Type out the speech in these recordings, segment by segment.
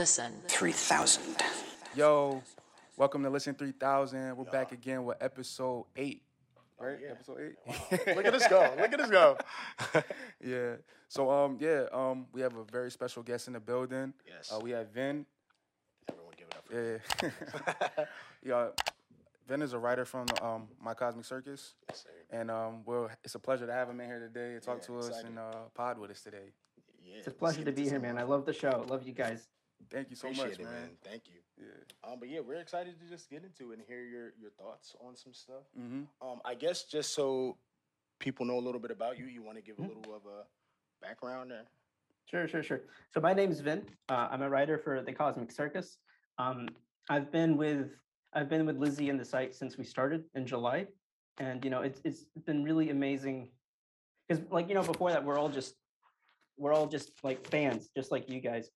Listen. 3000. Yo, welcome to Listen 3000. We're back again with episode 8. Right? Episode 8? Look at us go. Look at us go. yeah. So um yeah, um we have a very special guest in the building. Yes. Uh, we have Vin. Everyone give it up for Yeah. yeah. Vin is a writer from um My Cosmic Circus. Yes, sir. And um well it's a pleasure to have him in here today to talk Yeah, to us excited. and uh pod with us today. Yeah, It's a pleasure to be here, man. I love the show. Love you guys. Thank you so Appreciate much, it, man. man. Thank you. Yeah. Um, but yeah, we're excited to just get into it and hear your your thoughts on some stuff. Mm-hmm. Um, I guess just so people know a little bit about you, you want to give a Mm-hmm. little of a background there. Sure, sure, sure. So my name's Vin. Uh, I'm a writer for the Cosmic Circus. Um, I've been with I've been with Lizzie and the site since we started in July, and you know it's it's been really amazing because like you know before that we're all just we're all just like fans, just like you guys.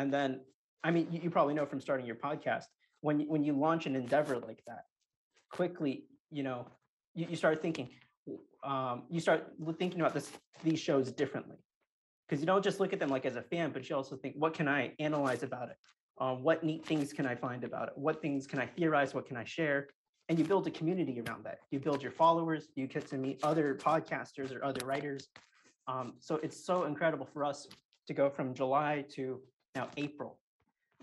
And then I mean you, you probably know from starting your podcast when when you launch an endeavor like that, quickly you know you, you start thinking um, you start thinking about this these shows differently because you don't just look at them like as a fan, but you also think, what can I analyze about it? Um, what neat things can I find about it? What things can I theorize? What can I share? And you build a community around that. You build your followers. You get to meet other podcasters or other writers. Um, so it's so incredible for us to go from July to now April.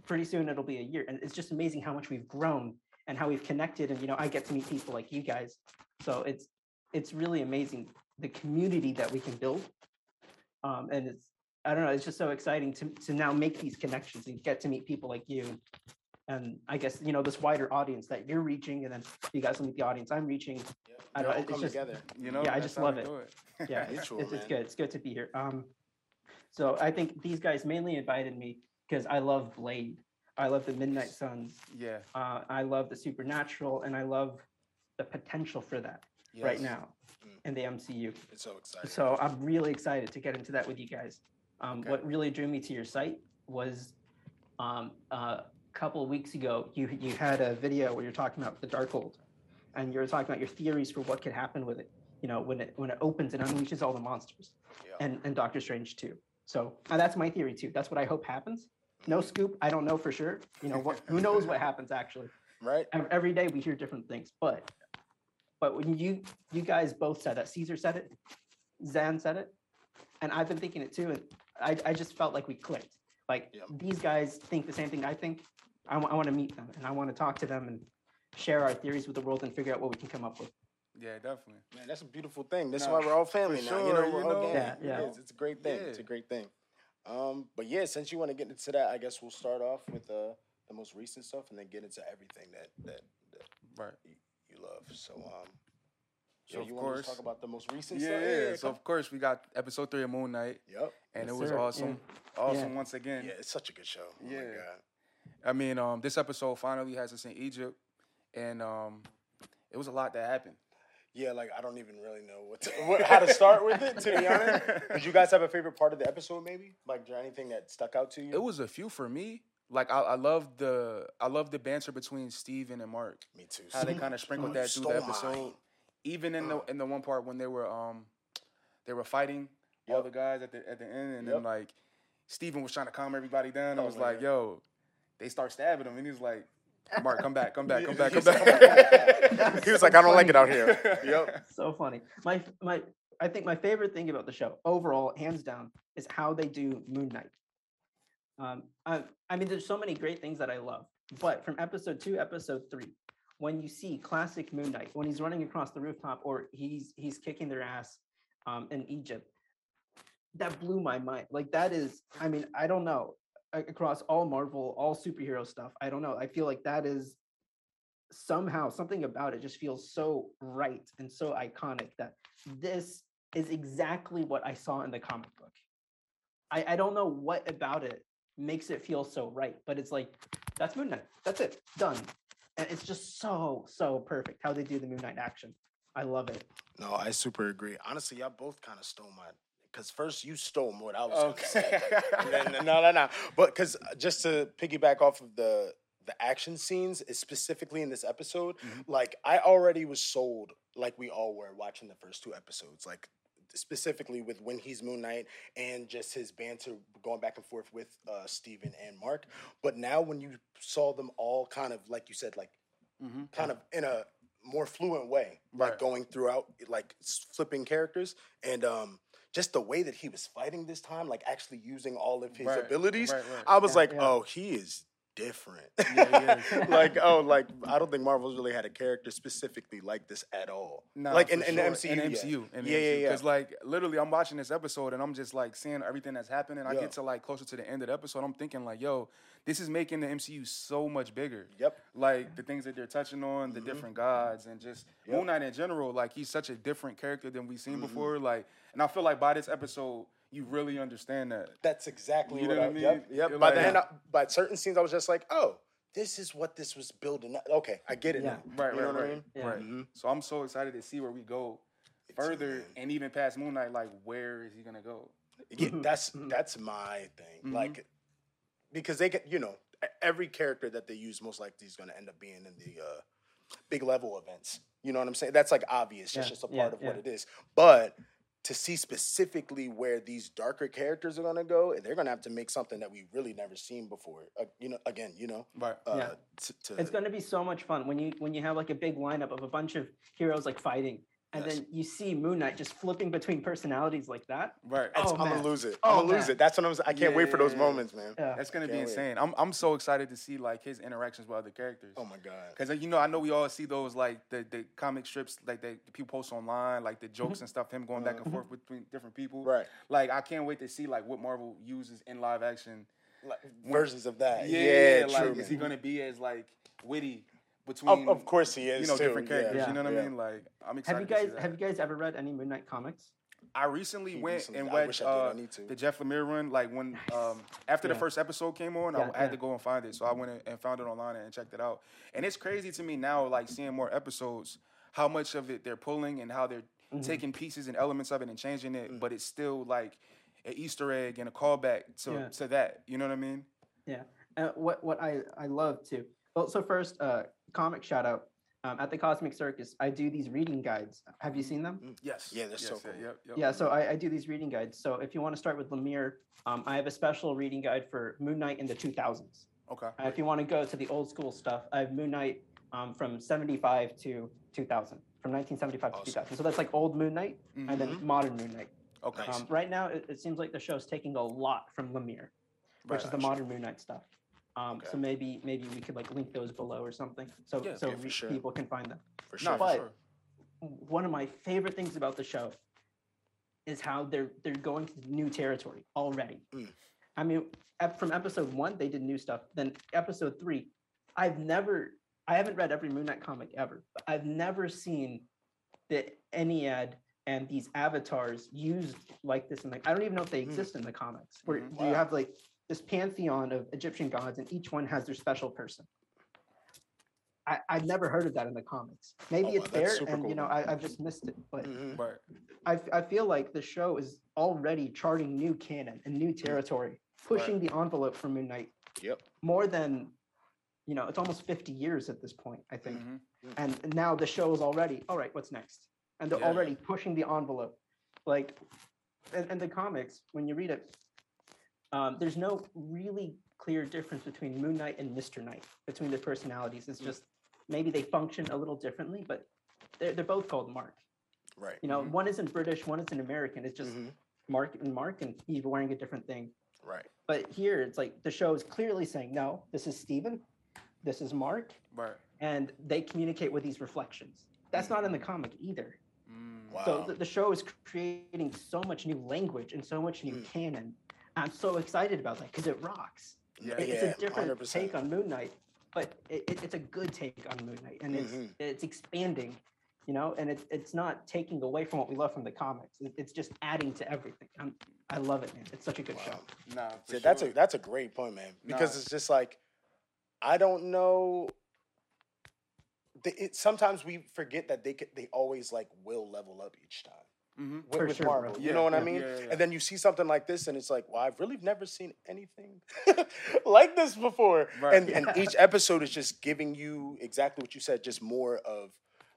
Pretty soon it'll be a year, and it's just amazing how much we've grown and how we've connected. And you know, I get to meet people like you guys. So it's it's really amazing the community that we can build um, and it's I don't know, it's just so exciting to to now make these connections and get to meet people like you, and I guess you know this wider audience that you're reaching, and then you guys will meet the audience I'm reaching. I I don't- don't it's come just- together. You know, Yeah, I just love it. it. Yeah, Mutual, it's, it's good. It's good to be here. Um, so I think these guys mainly invited me because I love Blade. I love the Midnight Suns. yeah. Uh, I love the supernatural, and I love the potential for that right now Mm. in the MCU. It's so exciting. So I'm really excited to get into that with you guys. Um, Okay. What really drew me to your site was um, a couple of weeks ago, you you had a video where you're talking about the Darkhold, and you were talking about your theories for what could happen with it. You know, when it when it opens and unleashes all the monsters, Yeah. and and Doctor Strange too. So uh, that's my theory too. That's what I hope happens. No scoop. I don't know for sure. You know what? who knows what happens actually? right? Every day we hear different things but but when you you guys both said that Cesar said it Zenn said it and i've been thinking it too and i, I just felt like we clicked like these guys think the same thing i think i, want to meet them and i want to talk to them and share our theories with the world and figure out what we can come up with Yeah, definitely. Man, that's a beautiful thing. That's Nah, why we're all family for now. you know, we're you all know. gang. Yeah, yeah. It's, it's a great thing. It's a great thing. Um, but yeah, since you want to get into that, I guess we'll start off with uh, the most recent stuff and then get into everything that that, that Right. you, you love. So, um, So yeah, of you want to course. talk about the most recent Yeah, stuff? yeah. So of course we got episode three of Moon Knight, yep. and Yes, it was sir. Yeah. awesome, awesome Yeah. once again. Yeah, it's such a good show. Oh my Yeah. god. I mean, um, this episode finally has us in Egypt, and um, it was a lot that happened. Yeah, like I don't even really know what, to, what how to start with it. To be honest, did you guys have a favorite part of the episode? Maybe like anything that stuck out to you? It was a few for me. Like I, I love the I love the banter between Steven and Mark. Me too. How they kind of sprinkled that through the episode. mine. Even in the in the one part when they were um they were fighting all Yep. the guys at the at the end, and Yep. then like Steven was trying to calm everybody down. I Oh, was like, yo, they start stabbing him, and he's like, Mark, come back, come back, come back, come back. he was like, I don't like it out here. Yep. so funny my my i think my favorite thing about the show overall hands down is how they do moon knight um I, I mean there's so many great things that i love but from episode two episode three when you see classic moon knight when he's running across the rooftop or he's he's kicking their ass um in egypt that blew my mind like that is i mean i don't know a- across all marvel all superhero stuff i don't know i feel like that is somehow something about it just feels so right and so iconic that this is exactly what I saw in the comic book. I, I don't know what about it makes it feel so right, but it's like that's Moon Knight. That's it. Done. And it's just so, so perfect how they do the Moon Knight action. I love it. No, I super agree. Honestly, y'all both kind of stole my. Because first you stole what I was going to say. Then- no, no, no. But because just to piggyback off of the the action scenes, is specifically in this episode, like I already was sold, like we all were watching the first two episodes. Like specifically with when he's Moon Knight and just his banter going back and forth with uh, Steven and Mark. But now when you saw them all kind of like you said, like Mm-hmm. kind of in a more fluent way, like going throughout, like flipping characters, and um, just the way that he was fighting this time, like actually using all of his Right, abilities, right, right. I was Yeah, like, yeah. oh, he is different. Yeah, like, oh, like I don't think Marvel's really had a character specifically like this at all. Like in, in sure. MCU, in yeah. MCU, in the yeah, yeah, yeah. Because like literally, I'm watching this episode and I'm just like seeing everything that's happening. I Yeah. get to like closer to the end of the episode, I'm thinking like, yo, this is making the MCU so much bigger. Yep. Mm-hmm. Like the things that they're touching on, the different gods, and just Yep. Mm-hmm. Moon Knight in general. Like he's such a different character than we've seen before. Like, and I feel like by this episode, you really understand that. That's exactly You what know I, what I mean? Yep, yep. By like- the end, I, by certain scenes, I was just like, oh, this is what this was building. up. Okay, I get it Yeah. now. Right, you right, know what I right, mean? Yeah. right. Mhm. So I'm so excited to see where we go further, man. and even past Moon Knight. Like, where is he gonna go? Yeah, Mhm, that's mhm. that's my thing. Mhm. Like, because they get you know every character that they use most likely is going to end up being in the uh, big level events. You know what I'm saying? That's like obvious. It's Yeah, just a yeah, part of what it is. But to see specifically where these darker characters are going to go, and they're going to have to make something that we've really never seen before. Uh, you know, again, you know, Right. uh, Yeah. to, to It's going to be so much fun when you when you have like a big lineup of a bunch of heroes like fighting, and Yes. then you see Moon Knight just flipping between personalities like that. Right. Oh, I'm gonna lose it. Oh, I'm gonna lose it. That's what I'm. I can't wait for those Yeah. moments, man. Yeah. That's gonna be Can't wait. insane. I'm I'm so excited to see like his interactions with other characters. Oh my god. Cause like, you know, I know we all see those like the, the comic strips like they the people post online, like the jokes mm-hmm. and stuff, him going back and mm-hmm. forth between different people. Right. Like I can't wait to see like what Marvel uses in live action. Like, versions of that. Yeah, Yeah, like true. is he gonna be as like witty between Of, of course he is. you know too. different characters? Yeah. You know what yeah. I mean? Like I'm excited. Have excited. you to see guys that. have you guys ever read any Moon Knight comics? I recently He went recently- and I read wish I did. I uh, the Jeff Lemire run. Like when um, after the first episode came on, Yeah, I, I had yeah. to go and find it. So I went and found it online and checked it out. And it's crazy to me now, like seeing more episodes, how much of it they're pulling and how they're Mm-hmm. taking pieces and elements of it and changing it, but it's still like an Easter egg and a callback to Yeah. to that. You know what I mean? Yeah. Uh, what what I I love too. Well, so first, uh, comic shout out. Um, at the Cosmic Circus, I do these reading guides. Have you seen them? Yes. Yeah, they're yes, so yeah, cool. Yep, yep. Yeah, so I, I do these reading guides. So if you want to start with Lemire, um, I have a special reading guide for Moon Knight in the 2000s. Okay. Uh, if you want to go to the old school stuff, I have Moon Knight um, from 75 to 2000, from 1975 Awesome. to 2000. So that's like old Moon Knight and then modern Moon Knight. Okay. Um, right now, it, it seems like the show's taking a lot from Lemire, which Right, is the modern Moon Knight stuff. Um, Okay. So maybe maybe we could like link those below or something, so Yeah, so yeah, sure. people can find them. For No, sure. for But- sure. One of my favorite things about the show is how they're they're going to new territory already. Mm. I mean, from episode one they did new stuff. Then episode three, I've never I haven't read every Moon Knight comic ever, but I've never seen the Ennead and these avatars used like this. And like I don't even know if they Mm. exist in the comics. Where Mhm. you Wow. have like this pantheon of Egyptian gods, and each one has their special person. I, I've never heard of that in the comics. Maybe Oh, it's there, super and you know I, I've just missed it. But Mhm. Right. I, f- I feel like the show is already charting new canon and new territory, pushing the envelope for Moon Knight Yep. more than, you know, it's almost 50 years at this point, I think. Mhm. And and now the show is already, all right, what's next? And they're Yeah. already pushing the envelope. Like, in, in the comics, when you read it, um, there's no really clear difference between Moon Knight and Mr. Knight, between their personalities. It's just maybe they function a little differently, but they're, they're both called Mark. Right. You know, Mhm. one isn't British, one isn't American. It's just Mhm. Mark and Mark, and he's wearing a different thing. Right. But here, it's like the show is clearly saying, no, this is Steven, this is Mark, Right. and they communicate with these reflections. That's not in the comic either. Mm. Wow. So the, the show is creating so much new language and so much new Mm. canon. I'm so excited about that because it rocks. Yeah. It- yeah, it's a different 100%. take on Moon Knight, but it, it, it's a good take on Moon Knight, and Mhm. it's it's expanding, you know, and it's it's not taking away from what we love from the comics. It, it's just adding to everything. i I love it, man. It's such a good show. Wow. Nah. for See, that's a that's a great point, man. Because Nah. it's just like I don't know. It, sometimes we forget that they could, they always like will level up each time Mhm. with, with sure, Marvel. bro. You Yeah, know what I mean? yeah, yeah, yeah. And then you see something like this, and it's like, well, I've really never seen anything like this before. Right. And and each episode is just giving you exactly what you said, just more of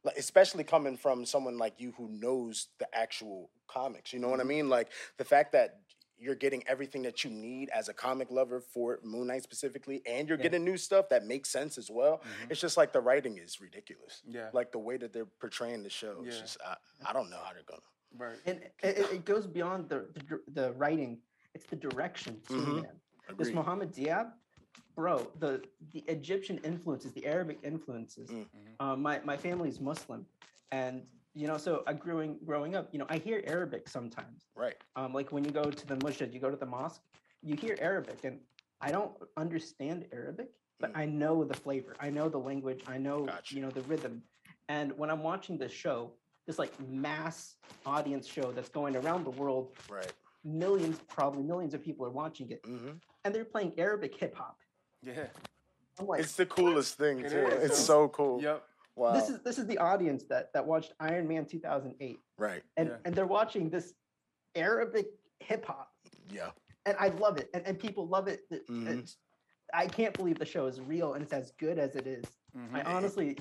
like especially coming from someone like you who knows the actual comics. You know what I Mhm. mean? Like the fact that you're getting everything that you need as a comic lover for Moon Knight specifically, and you're Yeah. getting new stuff that makes sense as well. Mhm. It's just like the writing is ridiculous. Yeah. Like the way that they're portraying the show. It's Yeah. just I, I don't know how they're gonna. Right. And it, it- it goes beyond the, the the writing; it's the direction too, Mhm. man. This Agree. Muhammad Diab, bro, the the Egyptian influences, the Arabic influences. Mm. Mhm. Um, my my family is Muslim, and you know, so I growing growing up, you know, I hear Arabic sometimes. Right. Um, like when you go to the masjid, you go to the mosque, you hear Arabic, and I don't understand Arabic, but Mm. I know the flavor, I know the language, I know Gotcha. you know the rhythm, and when I'm watching this show, this like mass audience show that's going around the world, Right. millions, probably millions of people are watching it, hmm and they're playing Arabic hip hop. Yeah. I'm like, It's the coolest thing too. is, it's so cool. Yep. Wow. this is this is the audience that that watched Iron Man 2008, right. and Yeah. and they're watching this Arabic hip hop. Yeah. and I love it, and, and people love it. It- Mhm. it's- I can't believe the show is real and it's as good as it is. Mhm. I honestly,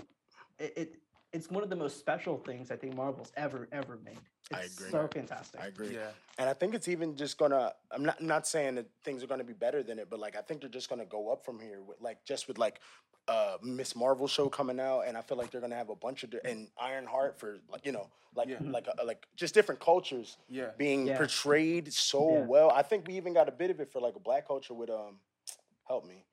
it, it it's one of the most special things I think Marvel's ever ever made. I It's agree. So fantastic. I agree. Yeah. And I think it's even just gonna. I'm not not saying that things are gonna be better than it, but like I think they're just gonna go up from here. With like just with like uh Ms. Marvel show coming out, and I feel like they're gonna have a bunch of di- and Ironheart for like you know like Yeah. like uh, like just different cultures Yeah. being Yeah. portrayed so Yeah. well. I think we even got a bit of it for like a black culture with um help me.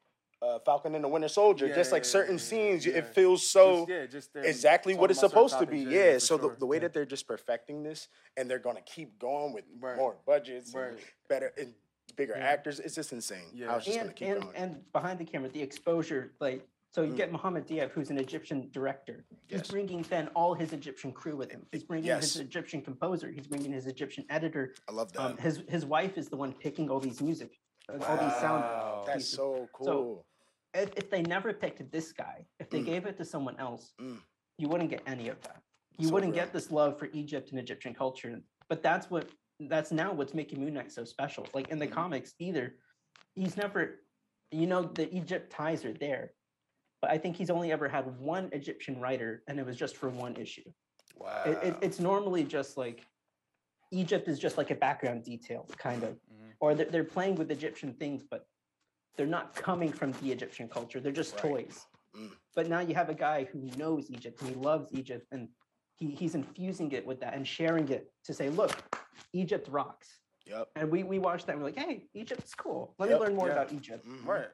Uh, Falcon and the Winter Soldier, Yeah, just like yeah, certain yeah, sings, you- yeah. it feels so Just- yeah, just exactly what it's supposed to be. topics, Yeah. so the, sure. the way Yeah. that they're just perfecting this and they're gonna keep going with Right. more budgets, and better and bigger Yeah. actors, it's just insane. Yeah. I was just gonna and keep and, going. and behind the camera, the exposure, like so you Mm. get Mohammed Diab, who's an Egyptian director. He's Yes. bringing then all his Egyptian crew with him. He's bringing Yes. his Egyptian composer. He's bringing his Egyptian editor. I love that. Um, his his wife is the one picking all these music, uh, all these sound. Wow. That's pieces. so cool. if, if they never picked this guy, if they Mm. gave it to someone else, Mm. you wouldn't get any of that. You So wouldn't real. get this love for Egypt and Egyptian culture. But that's what that's now what's making Moon Knight so special. Like in the Mhm. comics, either he's never, you know, the Egypt ties are there, but I think he's only ever had one Egyptian writer, and it was just for one issue. wow. It, it, it's normally just like Egypt is just like a background detail, kind of. Or they're, they're playing with Egyptian things, but they're not coming from the Egyptian culture. They're just Right. toys. Mm. But now you have a guy who knows Egypt and he loves Egypt and he, he's infusing it with that and sharing it to say, look, Egypt rocks. Yep. And we, we watched that and we're like, hey, Egypt's cool. Let Yep. me learn more Yeah. about Egypt. Mhm. Right.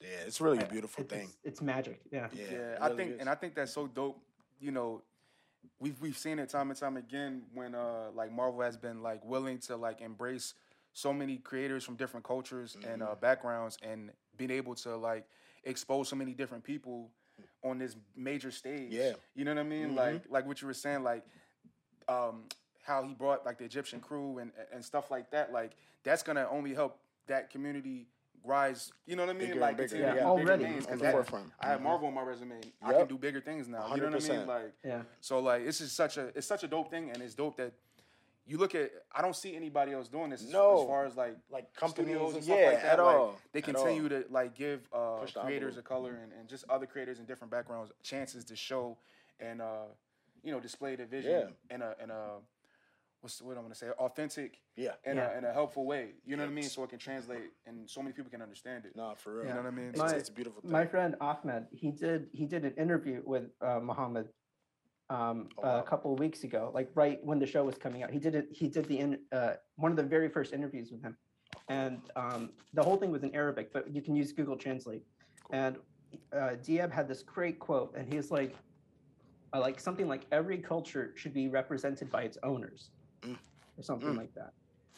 Yeah, it's really a beautiful it's, thing. It's magic. Yeah. Yeah, Yeah, it I think, is. and I think that's so dope. You know, we've we've seen it time and time again when uh like Marvel has been like willing to like embrace so many creators from different cultures and Mm-hmm. uh, backgrounds and being able to like expose so many different people on this major stage. Yeah. you know what I mean? Mhm. Like like what you were saying, like um how he brought like the Egyptian crew and and stuff like that. Like that's gonna only help that community rise. You know what I mean? Bigger like bigger, continue to yeah. get Already names, on 'cause the that- forefront. I have Mhm. Marvel on my resume. I can do bigger things now. You know what I 100%. mean? Like Yeah. so, like it's just such a it's such a dope thing, and it's dope that you look at. I don't see anybody else doing this. As, No. as far as like Like companies studios and and stuff yeah, like that, at like, all. they at continue all. to like give uh, creators envelope. of color and, and just other creators in different backgrounds chances to show and uh, you know display their vision Yeah. in a in a what's what I'm gonna say authentic Yeah. in Yeah. a in a helpful way. You know what I mean? So it can translate and so many people can understand it. Nah, for real. You know what I mean? It's, My- it's a beautiful thing. My friend Ahmed, he did he did an interview with uh, Muhammad um, Oh, wow. a couple of weeks ago, like right when the show was coming out. He did it. He did the in, uh, one of the very first interviews with him, and um, the whole thing was in Arabic, but you can use Google Translate. And uh, Diab had this great quote, and he's like, uh, like something like every culture should be represented by its owners, Mm. or something Mm. like that.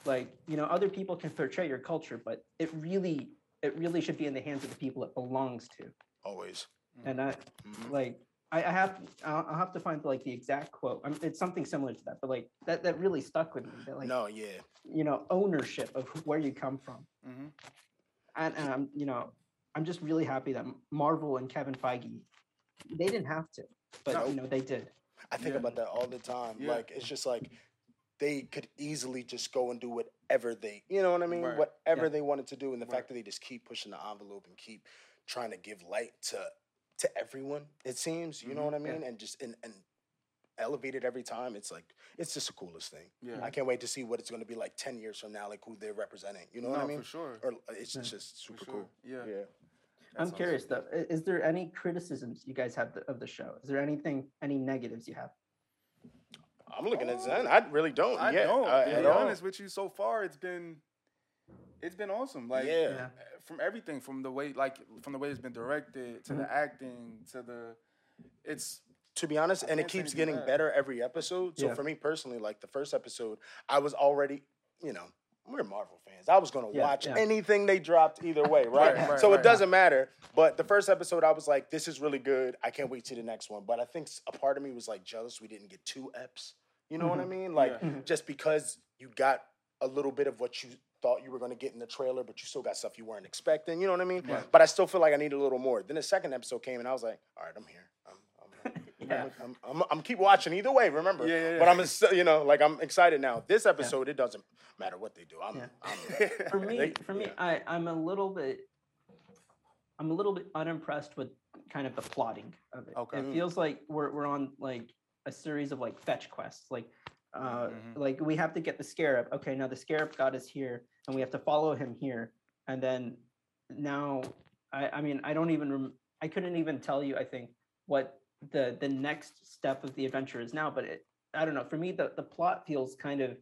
Like you know, other people can portray your culture, but it really, it really should be in the hands of the people it belongs to. Always. And I Mhm. like, I, I have, I'll, I'll have to find like the exact quote. I it's something similar to that, but like that, that really stuck with me. That like, no, yeah. you know, ownership of where you come from, hmm and and I'm, you know, I'm just really happy that Marvel and Kevin Feige, they didn't have to, but No. you know, they did. I think Yeah. about that all the time. Yeah. Like it's just like they could easily just go and do whatever they, you know what I mean? Right. Whatever Yeah. they wanted to do, and the Right. fact that they just keep pushing the envelope and keep trying to give light to to everyone. It seems, you know Mhm. what I Yeah. mean? And just and and elevated every time. It's like it's just the coolest thing. Yeah. I can't wait to see what it's going to be like ten years from now, like who they're representing. You know what I mean? for sure. Or it's Yeah. just super sure. cool. Yeah. Yeah. I'm That's curious though. Is there any criticisms you guys have th- of the show? Is there anything, any negatives you have? I'm looking at Zenn. I really don't. I yet, don't. uh, to at be all. honest with you, so far it's been, it's been awesome. Like Yeah. Yeah. from everything, from the way like from the way it's been directed to Mm-hmm. the acting to the, it's to be honest, I and it keeps getting bad. better every episode. So Yeah. for me personally, like the first episode, I was already, you know, we're Marvel fans. I was gonna Yeah, watch yeah. anything they dropped either way, right? Right, right, so right. it doesn't matter. But the first episode, I was like, this is really good. I can't wait to the next one. But I think a part of me was like jealous we didn't get two eps. You know what I mean? Like Yeah. just because you got a little bit of what you thought you were gonna get in the trailer, but you still got stuff you weren't expecting. You know what I mean? Right. But I still feel like I need a little more. Then the second episode came, and I was like, all right, I'm here. I'm, I'm, Yeah. I'm, I'm, I'm keep watching either way. Remember, Yeah, yeah, but. I'm, ex- you know, like I'm excited now. This episode, it doesn't matter what they do. I'm, Yeah. I'm For me, They- for me, yeah. I, I'm a little bit, I'm a little bit unimpressed with kind of the plotting of it. Okay. It Mm. feels like we're we're on like a series of like fetch quests. Like, uh, Mhm. like we have to get the scarab. Okay, now the scarab god is here, and we have to follow him here, and then now, I I mean I don't even rem- I couldn't even tell you I think what the the next step of the adventure is now, but it I don't know. For me, the the plot feels kind of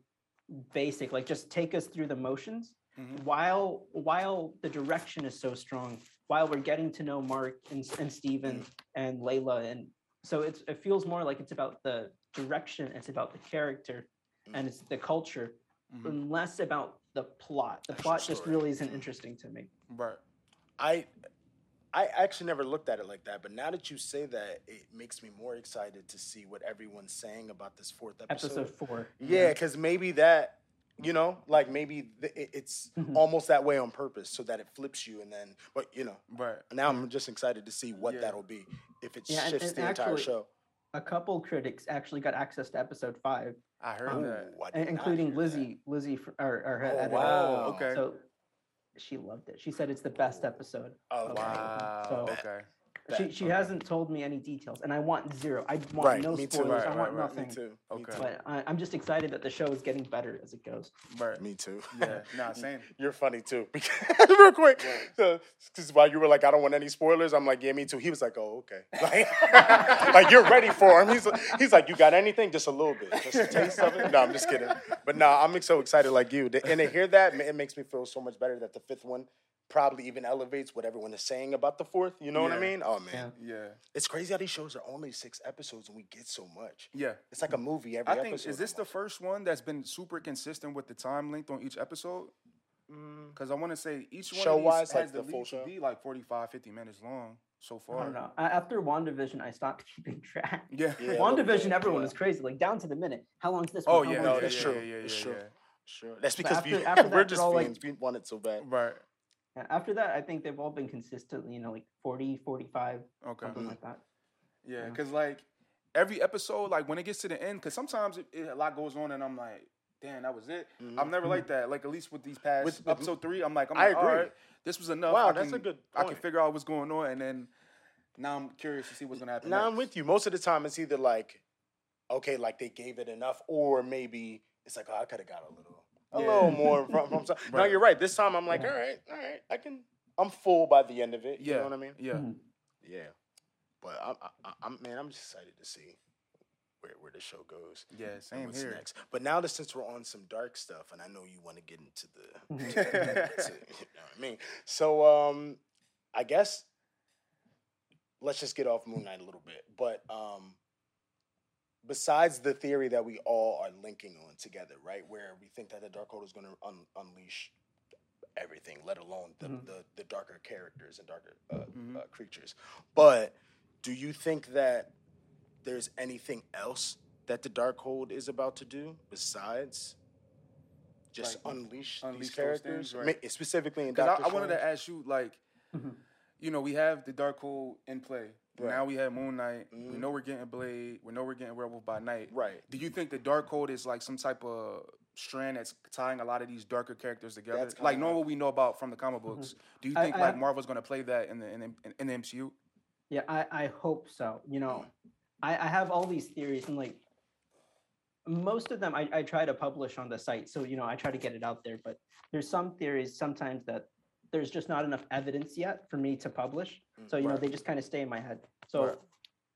basic. Like just take us through the motions Mhm. while while the direction is so strong while we're getting to know mark and, and steven and layla and so it's it feels more like it's about the direction it's about the character and it's the culture Mhm. and less about the plot the plot just really isn't interesting to me right. I I actually never looked at it like that, but now that you say that, it makes me more excited to see what everyone's saying about this fourth episode. episode four Yeah, because maybe that, you know, like maybe th- it- it's Mhm. almost that way on purpose, so that it flips you, and then, but you know, Right. now I'm just excited to see what Yeah. that'll be if it Yeah, shifts and the entire show. a couple critics actually got access to episode five I heard Um, that. I did and not including hear that. lizzie lizzie fr- or, or her Oh, editor. wow. Okay. so she loved it she said it's the best episode Oh, Okay. Wow. So- okay. She she Okay. hasn't told me any details, and I want zero. I want Right, no me too. spoilers. Right, I want right, right, Me nothing. too. Okay. But I, I'm just excited that the show is getting better as it goes. Right. Me too. Yeah. Nah. Same. You're funny too. Real quick, because while you were like, I don't want any spoilers, I'm like, yeah, me too. He was like, oh, okay. Like, like you're ready for him. He's like, he's like, you got anything? Just a little bit, just a taste of it. No, I'm just kidding. But no, I'm so excited like you. And to hear that, it makes me feel so much better that the fifth one probably even elevates what everyone is saying about the fourth. You know what I mean? Oh man, Yeah. Yeah. it's crazy how these shows are only six episodes and we get so much. Yeah. It's like a movie every I think episode. is this the first one that's been super consistent with the time length on each episode? Mm, Because I want to say each one Show-wise, of these like has the the full show? be like 45, 50 minutes long so far. I far. don't know. After WandaVision, I stopped keeping track. Yeah. Yeah. a WandaVision, everyone yeah. was crazy, like down to the minute. How long is this? Oh one? How yeah, long's no, yeah, this that's yeah, true. Yeah, yeah, That's yeah, true. yeah. Sure. That's because after- we, after we're that, they're just all, like- fiends. we want it so bad. Right. Yeah, After that, I think they've all been consistently, you know, like 40, 45, Okay. something like that. Yeah, Yeah. because like every episode, like when it gets to the end, because sometimes it, it, a lot goes on, and I'm like, damn, that was it. Mhm. I'm never like that. Like at least with these past With- with- episode three, I'm like, I'm like, all agree. right, this was enough. Wow, I that's a can- good I can figure out what's going on, and then now I'm curious to see what's gonna happen. Now I'm with you. Most of the time, it's either like, okay, like they gave it enough, or maybe it's like, oh, I could have got a little, a Yeah. little more from. from some. No, you're right. This time, I'm like, Yeah. all right, all right, I can. I'm full by the end of it. You Yeah. know what I mean? Yeah. Mhm. Yeah. But I'm, I, I'm, man, I'm just excited to see where where the show goes. Yeah, same what's here. next. But now that since we're on some dark stuff, and I know you want to get into the, to- you know what I mean. So um, I guess let's just get off Moon Knight a little bit. But um, besides the theory that we all are linking on together, right, where we think that the Darkhold is going to un- unleash everything, let alone the, Mhm. the the darker characters and darker uh, Mhm. uh, creatures. But do you think that there's anything else that the Darkhold is about to do besides just Like, unleash, unleash these characters, things, right. Ma- specifically in Doctor I, I wanted to ask you, like, Mhm. you know, we have the Darkhold in play. Right. Now we have Moon Knight. We Mhm. know we're getting Blade. We know we're getting Werewolf by Night. Right. Do you think the Darkhold is like some type of strand that's tying a lot of these darker characters together? That's like kinda- knowing what we know about from the comic books. Do you think I like have- Marvel's going to play that in the in, the- in the MCU? Yeah, I, I hope so. You know, I, I have all these theories, and like most of them I, I try to publish on the site, so you know I try to get it out there. But there's some theories sometimes that there's just not enough evidence yet for me to publish. Mm, So you know they just kind of stay in my head. So Right.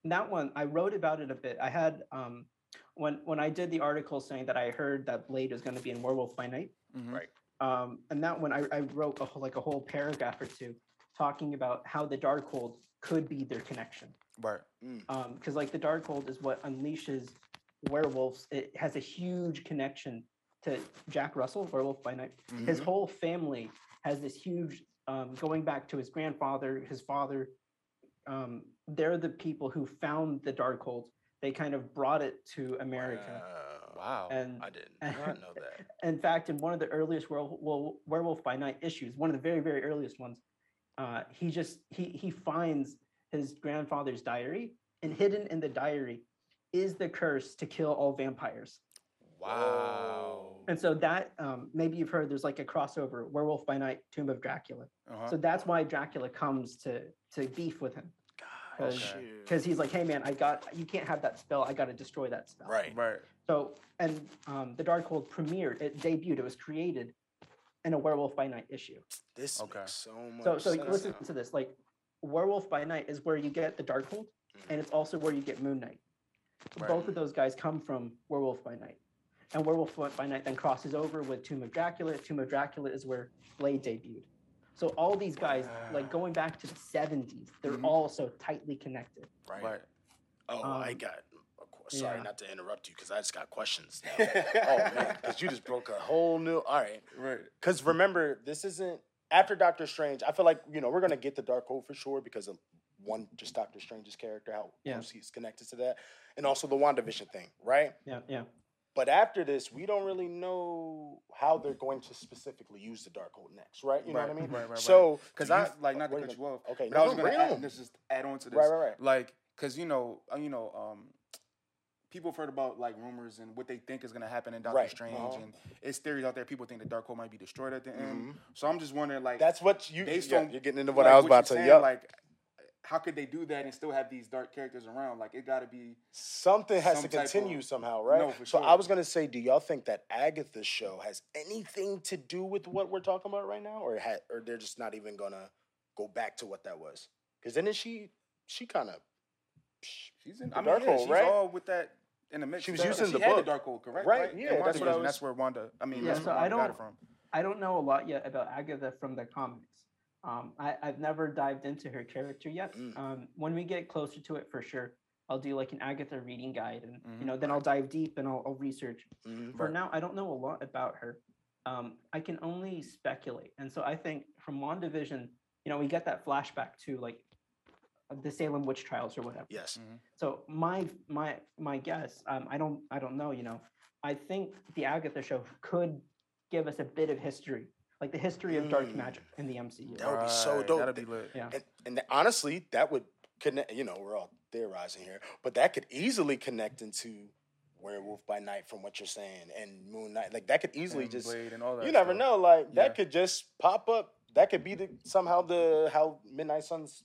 that one I wrote about it a bit. I had um when when I did the article saying that I heard that Blade was going to be in Werewolf by Night. Mhm. Right. Um, and that one I, I wrote a, whole- like a whole paragraph or two talking about how the Darkhold could be their connection Right. because like the Darkhold is what unleashes werewolves. It has a huge connection to Jack Russell, Werewolf by Night. His Mhm. whole family has this huge, um, going back to his grandfather, his father. Um, they're the people who found the Darkhold. They kind of brought it to America. Wow. Wow. And I did not know that. in fact, in one of the earliest Werewolf, Werewolf by Night issues, one of the very, very earliest ones, uh, he just he he finds his grandfather's diary, and hidden in the diary is the curse to kill all vampires. Wow. And so that um, maybe you've heard there's like a crossover Werewolf by Night, Tomb of Dracula. Uh-huh. So that's why Dracula comes to to beef with him Gosh. Okay. because he's like, hey man, I got you can't have that spell. I got to destroy that spell. Right. right. So, and um, the Darkhold premiered, it debuted, it was created in a Werewolf by Night issue. This Okay. makes so much So, so sense. listen to this. Like, Werewolf by Night is where you get the Darkhold, Mhm. and it's also where you get Moon Knight. Right. Both of those guys come from Werewolf by Night, and Werewolf by Night then crosses over with Tomb of Dracula. Tomb of Dracula is where Blade debuted. So all these guys, like going back to the '70s, they're Mhm. all so tightly connected. Right. Right. Oh, I Um, got. Sorry yeah. not to interrupt you because I just got questions now. oh man, because you just broke a whole new. All right. Right. Because remember, this isn't after Doctor Strange. I feel like you know we're gonna get the Dark Darkhold for sure because of one, just Doctor Strange's character, how Yeah. close he's connected to that, and also the WandaVision thing, right? Yeah, yeah. But after this, we don't really know how they're going to specifically use the Darkhold next, right? You know Right, what I mean? right, right, right. So, Because you like not to cut you off. Okay, But no, I was no, gonna bring it add, this just add on to this. Right, right, right. Like, cause you know, uh, you know, um, people have heard about like rumors and what they think is gonna happen in Doctor Right, Strange, uh-huh. and it's theories out there. People think the Darkhold might be destroyed at the end. Mhm. So I'm just wondering, like, That's what you. based yeah, on you're getting into what like, I was about to. say. Like, how could they do that and still have these dark characters around? Like, it got to be. Something has some to continue of- somehow, right? No, for so sure. I was gonna say, do y'all think that Agatha's show has anything to do with what we're talking about right now, or had, or they're just not even gonna go back to what that was? Because then she, she kind of, She's in. The I mean, yeah, Darkhold, she's right? all with that in the mix. She was So using she the had book. the Darkhold, correct? Right, In yeah, that's what was- That's where Wanda. I mean, Yeah, that's so where I Wanda got it don't- from. I don't know a lot yet about Agatha from the comics. Um, I, I've never dived into her character yet. Mm. Um, when we get closer to it, for sure, I'll do like an Agatha reading guide, and you Mhm. know, then I'll dive deep and I'll, I'll research. Mhm. For Right. now, I don't know a lot about her. Um, I can only speculate, and so I think from WandaVision, you know, we get that flashback to like uh, the Salem witch trials or whatever. yes, So my my my guess, um, I don't I don't know, you know, I think the Agatha show could give us a bit of history, like the history of dark Mm. magic in the MCU. That would be so Right, dope. That'd be lit. Yeah. and and th- honestly, that would connect. You know, we're all theorizing here, but that could easily connect into Werewolf by Night, from what you're saying, and Moon Knight. Like that could easily And just. Blade and all that You never stuff. know. Like that could just pop up. That could be the somehow the how Midnight Suns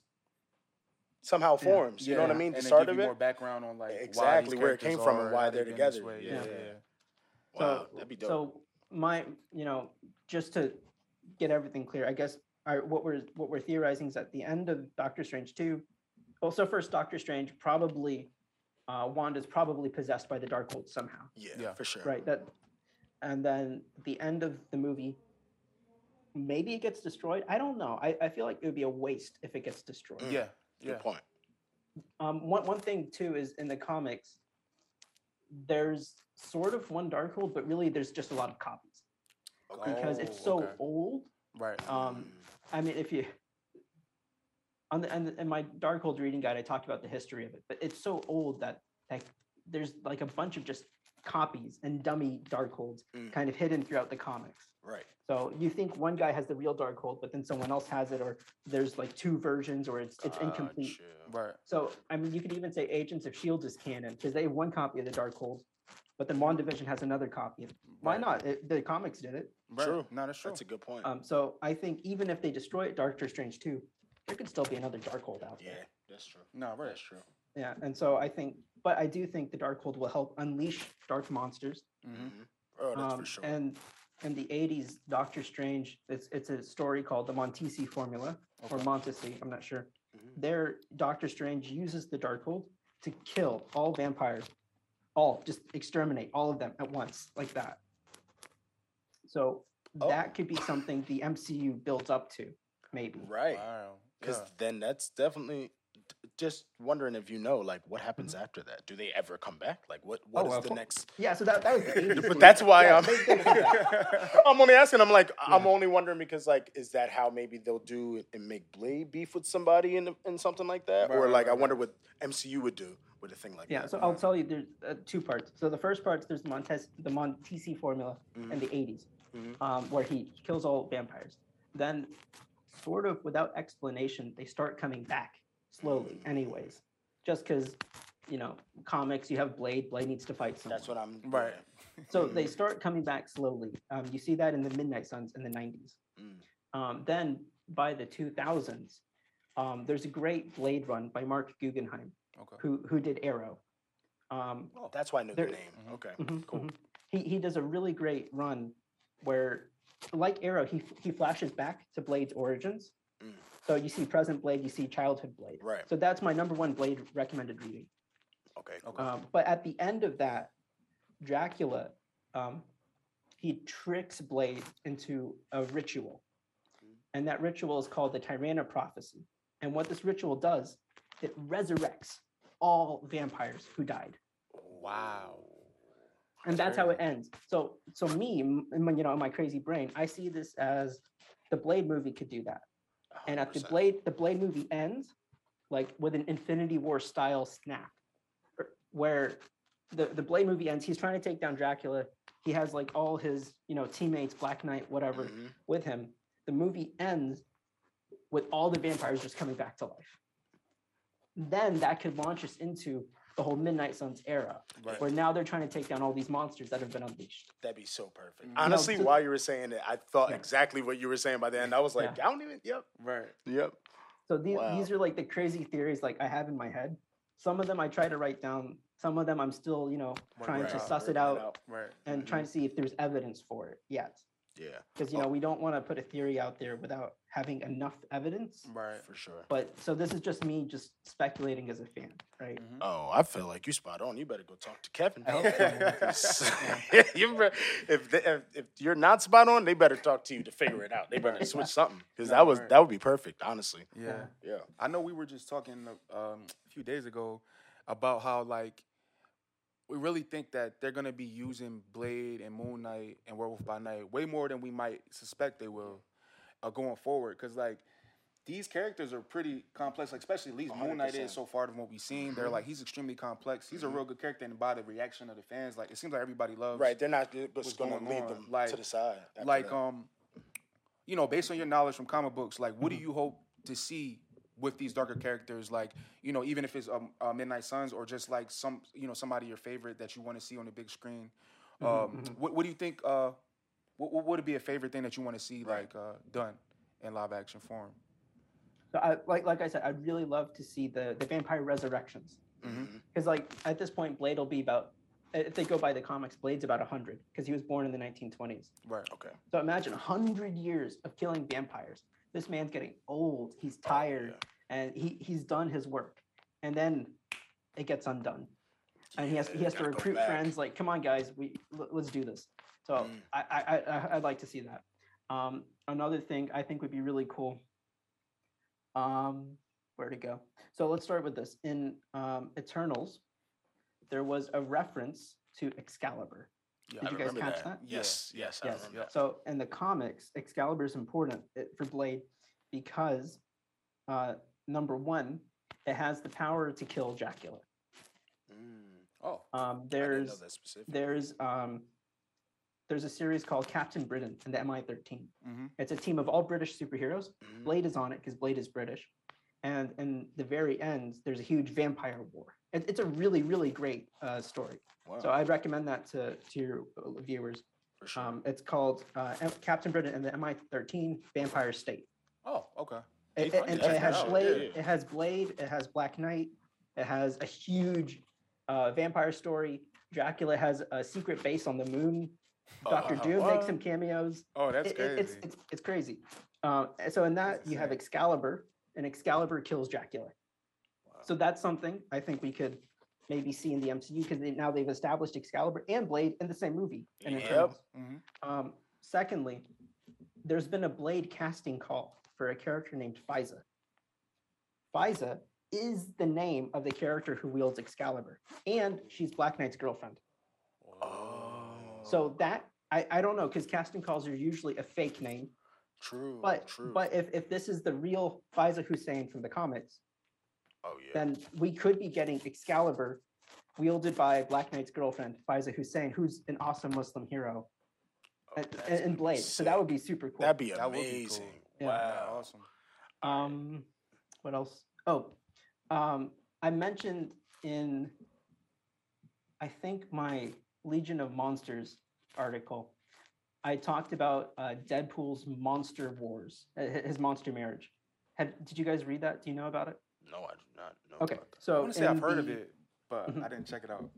somehow forms. You know what I Yeah, mean? The and then start give of you it. more background on like why these Exactly, where it came characters from are and why how they're they get in this together. way. Yeah. Yeah, yeah. Wow, that'd be dope. So my, you know, just to get everything clear, I guess our, what we're what we're theorizing is at the end of Doctor Strange two. Well, so first Doctor Strange probably, uh, Wanda's probably possessed by the Darkhold somehow. yeah, Yeah. for sure. right that and then the end of the movie maybe it gets destroyed i don't know i, I feel like it would be a waste if it gets destroyed Mm. Yeah, Good yeah. point. um one, one thing too is in the comics there's sort of one darkhold but really there's just a lot of copies Okay. because it's Oh, so okay. old Right. um i mean if you on the and in my darkhold reading guide i talked about the history of it but it's so old that like there's like a bunch of just copies and dummy darkholds Mm. kind of hidden throughout the comics right. So you think one guy has the real Darkhold, but then someone else has it, or there's like two versions, or it's it's incomplete. Gotcha. Right. So I mean, you could even say Agents of Shield is canon because they have one copy of the Darkhold, but then WandaVision has another copy. Why Right. not? It, the comics did it. Right. True. No, that's true. That's a good point. Um, so I think even if they destroy it, Doctor Strange two, there could still be another Darkhold out yeah, there. Yeah, that's true. no, right. That's true. Yeah, and so I think, but I do think the Darkhold will help unleash dark monsters. Mm-hmm. Mhm. Oh, that's Um, for sure. And in the '80s, Doctor Strange, it's it's a story called the Montesi formula or Montesi, I'm not sure. Mhm. There, Doctor Strange uses the Darkhold to kill all vampires, all just exterminate all of them at once, like that. So Oh. that could be something the MCU builds up to, maybe. Right. Wow. Because Yeah. then that's definitely t- just wondering if you know, like, what happens after that? Do they ever come back? Like, what what Mm-hmm. Oh, is of the next? Yeah, so that, that was the But that's why Yeah, I'm. they- they. I'm only asking. I'm like, I'm only wondering because, like, is that how maybe they'll do and make Blade beef with somebody in in something like that, Right, or like, right, I wonder right. what MCU would do with a thing like Yeah, that. Yeah, so I'll tell you there's uh, two parts. So the first part there's the Montes the Montesi formula in the 80s, Mhm. um, where he kills all vampires. Then, sort of without explanation, they start coming back slowly, anyways, just because you know comics. You have Blade. Blade needs to fight someone. That's what I'm. Right. So they start coming back slowly. Um, you see that in the Midnight Suns in the 90s. Mm. Um, then by the 2000s, um, there's a great Blade run by Marc Guggenheim, Okay. who who did Arrow. Um, Oh, that's why I knew There- the name. Mhm. Okay. Mhm, Cool. mhm. He he does a really great run where, like Arrow, he he flashes back to Blade's origins. Mm. So you see present Blade, you see childhood Blade. Right. So that's my number one Blade recommended reading. Okay. Okay. Um, but at the end of that, Dracula, um, he tricks Blade into a ritual, Mm. and that ritual is called the Tyranna prophecy. And what this ritual does, it resurrects all vampires who died. Wow. and That's that's how it ends. So, so me, m- in my- you know, in my crazy brain, I see this as the Blade movie could do that. And at the Blade, the Blade movie ends like with an Infinity War style snap, er, where the the Blade movie ends. He's trying to take down Dracula. He has like all his you know teammates, Black Knight, whatever, Mhm. with him. The movie ends with all the vampires just coming back to life. Then that could launch us into the whole Midnight Suns era, Right. where now they're trying to take down all these monsters that have been unleashed. That'd be so perfect. Mhm. Honestly, so- while you were saying it, I thought Yeah. exactly what you were saying by the end. I was like, Yeah. I don't even. Yep. Right. Yep. So these Wow. these are like the crazy theories like I have in my head. Some of them I try to write down. Some of them I'm still, you know, trying right to out, suss it working out Right. and trying to see if there's evidence for it yet. Yeah, Because you know we don't want to put a theory out there without having enough evidence. Right. for sure. But so this is just me just speculating as a fan, right? Mhm. Oh, I feel like you spot on. You better go talk to Kevin. I hope so, man. 'Cause you be- if, they, if if you're not spot on, they better talk to you to figure it out. They better switch something because that was Right. that would be perfect. Honestly, Yeah. yeah. I know we were just talking um, a few days ago about how like we really think that they're gonna be using Blade and Moon Knight and Werewolf by Night way more than we might suspect they will uh, going forward. Because like these characters are pretty complex, like especially at least Moon Knight is so far from what we've seen. They're like he's extremely complex. He's a real good character, and by the reaction of the fans, like it seems like everybody loves Right, they're not just going to leave on. them Like- to the side. like that. um you know based on your knowledge from comic books like what do you hope to see with these darker characters like you know even if it's um, uh, midnight suns or just like some you know somebody your favorite that you want to see on the big screen um What, what do you think uh what, what would be a favorite thing that you want to see like uh done in live action form So I like like I said, I'd really love to see the the vampire resurrections. Because like at this point, Blade will be about if they go by the comics, Blade's about hundred because he was born in the 1920s. right okay, So imagine 100 years of killing vampires. This man's getting old. He's Oh, tired, and he he's done his work, and then it gets undone. And he has he has to recruit friends. Like, come on, guys, we l- let's do this. So Mm. I, I I I'd like to see that. Um, another thing I think would be really cool. Um, where to go? So let's start with this. In um, Eternals, there was a reference to Excalibur. Yeah, Did I you guys catch that? Yes, yes, I Yes. remember that. So in the comics, Excalibur is important uh, for Blade because uh, number one, it has the power to kill Dracula. Mm, oh Um, I didn't know there's that specific. there's um, there's a series called Captain Britain and the MI13. mm-hmm. It's a team of all British superheroes. Mhm. Blade is on it because Blade is British. And in the very end, there's a huge vampire war. It, it's a really, really great uh, story. Wow, So I'd recommend that to, to your uh, viewers. for sure. Um, it's called uh, Captain Britain and the MI13 Vampire State. oh okay It, it- and it has Blade. yeah. It has Blade. It has Black Knight. It has a huge uh, vampire story. Dracula has a secret base on the moon. Doctor Uh, Doom makes some cameos. Oh, that's It- crazy. it- it's, it's it's crazy. Uh, so in that That's you have. Excalibur, and Excalibur kills Dracula. So that's something I think we could maybe see in the MCU because they, now they've established Excalibur and Blade in the same movie. in Yep. Mhm. Um, secondly, there's been a Blade casting call for a character named Faiza. Faiza is the name of the character who wields Excalibur, and she's Black Knight's girlfriend. Oh. So that I, I don't know because casting calls are usually a fake name. True. But true. but if, if this is the real Faiza Hussain from the comics, oh yeah. then we could be getting Excalibur wielded by Black Knight's girlfriend, Faiza Hussain, who's an awesome Muslim hero Oh, and, and Blade. So that would be super cool. That'd be That would be amazing. cool. Yeah. Wow. awesome. Um, what else? Oh, um, I mentioned in, I think my Legion of Monsters article, I talked about uh, Deadpool's Monster Wars, uh, his monster marriage. Had did you guys read that? Do you know about it? No, I do not know. Okay, about that. so I want to say I've in heard of it, but Mhm. I didn't check it out.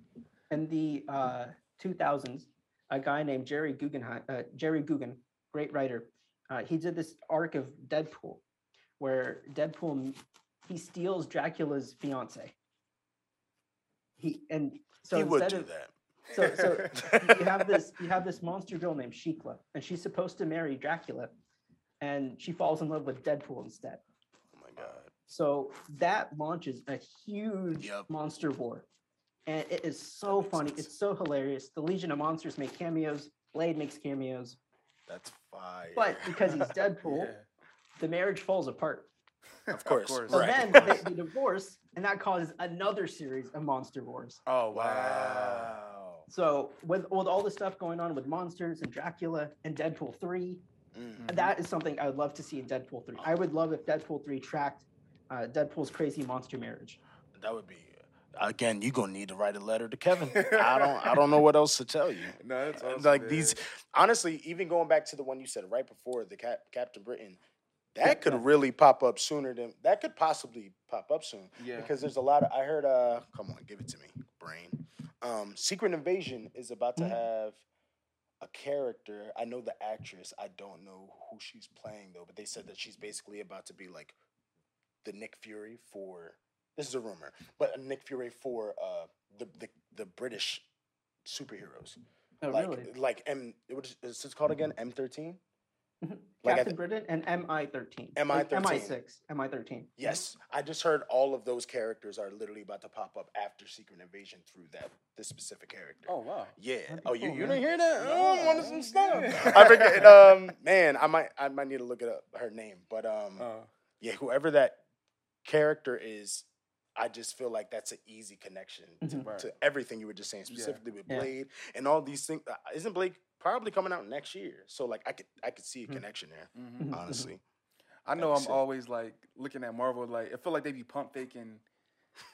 in the uh, 2000s, a guy named Jerry Guggenheim, uh, Gerry Duggan, great writer, uh, he did this arc of Deadpool, where Deadpool he steals Dracula's fiance. He and so he would instead do of that. So so you have this you have this monster girl named Shiklah, and she's supposed to marry Dracula, and she falls in love with Deadpool instead. Oh my god. So that launches a huge Yep. monster war. And it is so funny. sense. It's so hilarious. The Legion of Monsters make cameos. Blade makes cameos. That's fire. But because he's Deadpool, Yeah. the marriage falls apart. Of course. So Right. then they, they divorce, and that causes another series of monster wars. Oh wow. wow. So with, with all the stuff going on with monsters and Dracula and Deadpool 3, Mm. that is something I would love to see in Deadpool 3. I would love if Deadpool 3 tracked uh, Deadpool's crazy monster marriage. That would be again. you're gonna need to write a letter to Kevin. I don't. I don't know what else to tell you. No, that's awesome, like man. these. Honestly, even going back to the one you said right before the Cap, Captain Britain, that Yeah, could yeah. really pop up sooner than that could possibly pop up soon. Yeah. Because there's a lot of I heard. Uh, come on, give it to me, brain. Um, Secret Invasion is about to Mhm. have a character. I know the actress. I don't know who she's playing though, but they said that she's basically about to be like the Nick Fury for. This is a rumor, but a Nick Fury for uh, the, the the British superheroes Oh, like really? like M. What is, is it called again? M thirteen. Mhm. Like Captain th- Britain and MI13. MI13. Like MI6, MI13. Yes, I just heard all of those characters are literally about to pop up after Secret Invasion through that this specific character. Oh wow. Yeah. Oh, you, cool, you man. didn't hear that? No, oh, I wanted some stuff. I forget. Um, man, I might I might need to look it up her name, but um, Uh, yeah, whoever that character is, I just feel like that's an easy connection to, Mhm. Right. to everything you were just saying, Yeah. specifically with Yeah. Blade and all these things. Uh, Isn't Blade probably coming out next year? So like, I could I could see a Mhm. connection there. mhm. Mhm. Honestly, I know I'm be always like looking at Marvel like I feel like they be pump faking.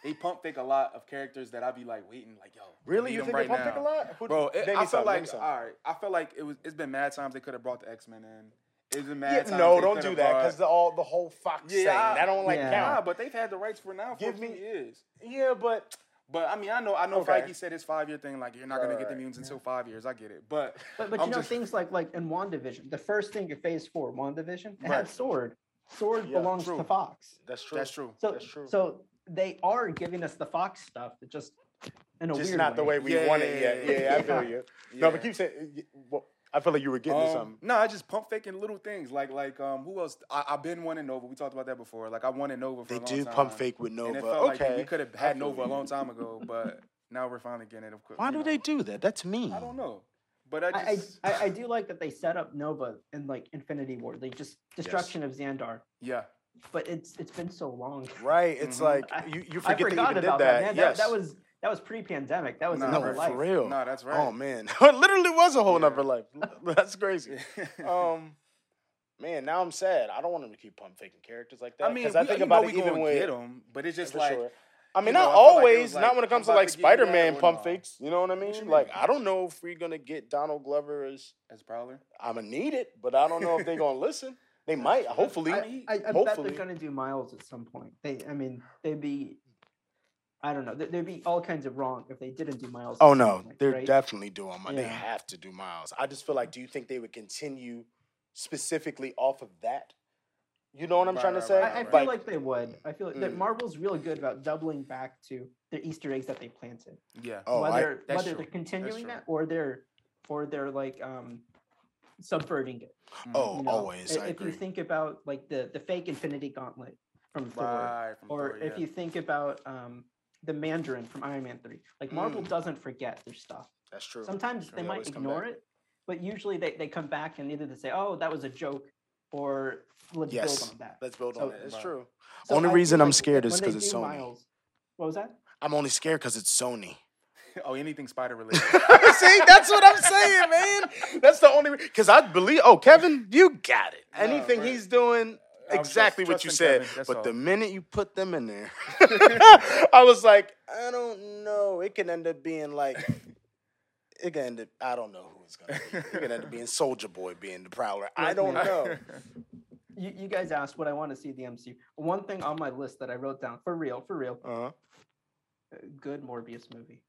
They pump fake a lot of characters that I'd be like waiting like yo. Really, you think right they pump fake a lot, Who- Bro, it, name I me feel like all right. I feel like it was. It's been mad times they could have brought the X Men in. It's been mad Yeah, no, don't do that because the all the whole Fox Yeah, thing I- that don't like Yeah. Nah, but they've had the rights for now for Give me- years. Yeah, but But I mean, I know, I know. Okay. Feige said his five year thing. Like you're not gonna get the right, mutants until five years. I get it, but But, but I'm you know, just- things like like in WandaVision, the first thing in phase four, WandaVision, it Right. had Sword. Sword Yeah, belongs true. to Fox. that's true. that's true. So, That's true. so they are giving us the Fox stuff, but just in a Just weird not the way we Yeah, want yeah, it yet. yeah, Yeah, yeah. I feel you. No, but keep saying. Well, I feel like you were getting to Um, something. no, I just pump faking little things like like um who else? I, I've been wanting Nova. We talked about that before. Like I wanted Nova for They a long do time. pump fake with And Nova. it felt like okay, we could have had Nova a long time ago, but now we're finally getting it. Of course. Why do know. they do that? That's mean. I don't know, but I I, I, I I do like that they set up Nova in like Infinity War, like just destruction of Xandar. yeah. But it's it's been so long. Right? It's Mhm. like I- you, you I forget they forgot even about did that. that. Man. yes. that. That was that was pre-pandemic. That was Nah, no, another right. life. for real. No, that's right. Oh man, it literally was a whole Yeah. nother life. That's crazy. um, man, now I'm sad. I don't want them to keep pump faking characters like that. I mean, 'cause I we, think you about know it we even gonna with get them, but it's just for like sure. I mean, you not know, I feel like always. not when it comes to like to give you that Spider Man pump no? fakes. You know what I What mean? Like, mean? I don't know if we're gonna get Donald Glover as as Prowler. I'm gonna need it, but I don't know if they're gonna listen. They might. Hopefully, I, I, I bet they're gonna do Miles at some point. They, I mean, they'd be. I don't know. there- There'd be all kinds of wrong if they didn't do Miles. Oh no, point, they're right? definitely doing Miles. They have to do Miles. I just feel like, do you think they would continue specifically off of that? You know what I'm Right, trying to right, say? right, I, I feel like they would. I feel like that Mm. Marvel's really good about doubling back to the Easter eggs that they planted. Yeah. Oh, I- whether that's whether true. they're continuing true. that or they're or they're like um subverting it. oh, you know? always. I- I if you think about like the the fake Infinity Gauntlet from Thor, From or Thor, if you think about um the Mandarin from Iron Man three, like Marvel Mm. doesn't forget their stuff. That's true. Sometimes Sure, they they might ignore it, but usually they, they come back and either they say, "Oh, that was a joke," or "Let's Yes. build on that." Let's build So- on it. It's Right. true. So Only I reason I'm like scared is because it's do Sony. Miles- what was that? I'm only scared because it's Sony. oh, anything spider related. See, that's what I'm saying, man. That's the only because I believe. Oh, Kevin, you got it. No, Anything right. he's doing, Exactly what you said. Kevin, but all. the minute you put them in there, I was like, I don't know. It can end up being like. It can end up. I don't know who it's gonna be. It can end up being Soldier Boy being the Prowler. I don't know. You, you guys asked what I want to see the MCU. One thing on my list that I wrote down for real, for real, Uh-huh. uh, good Morbius movie.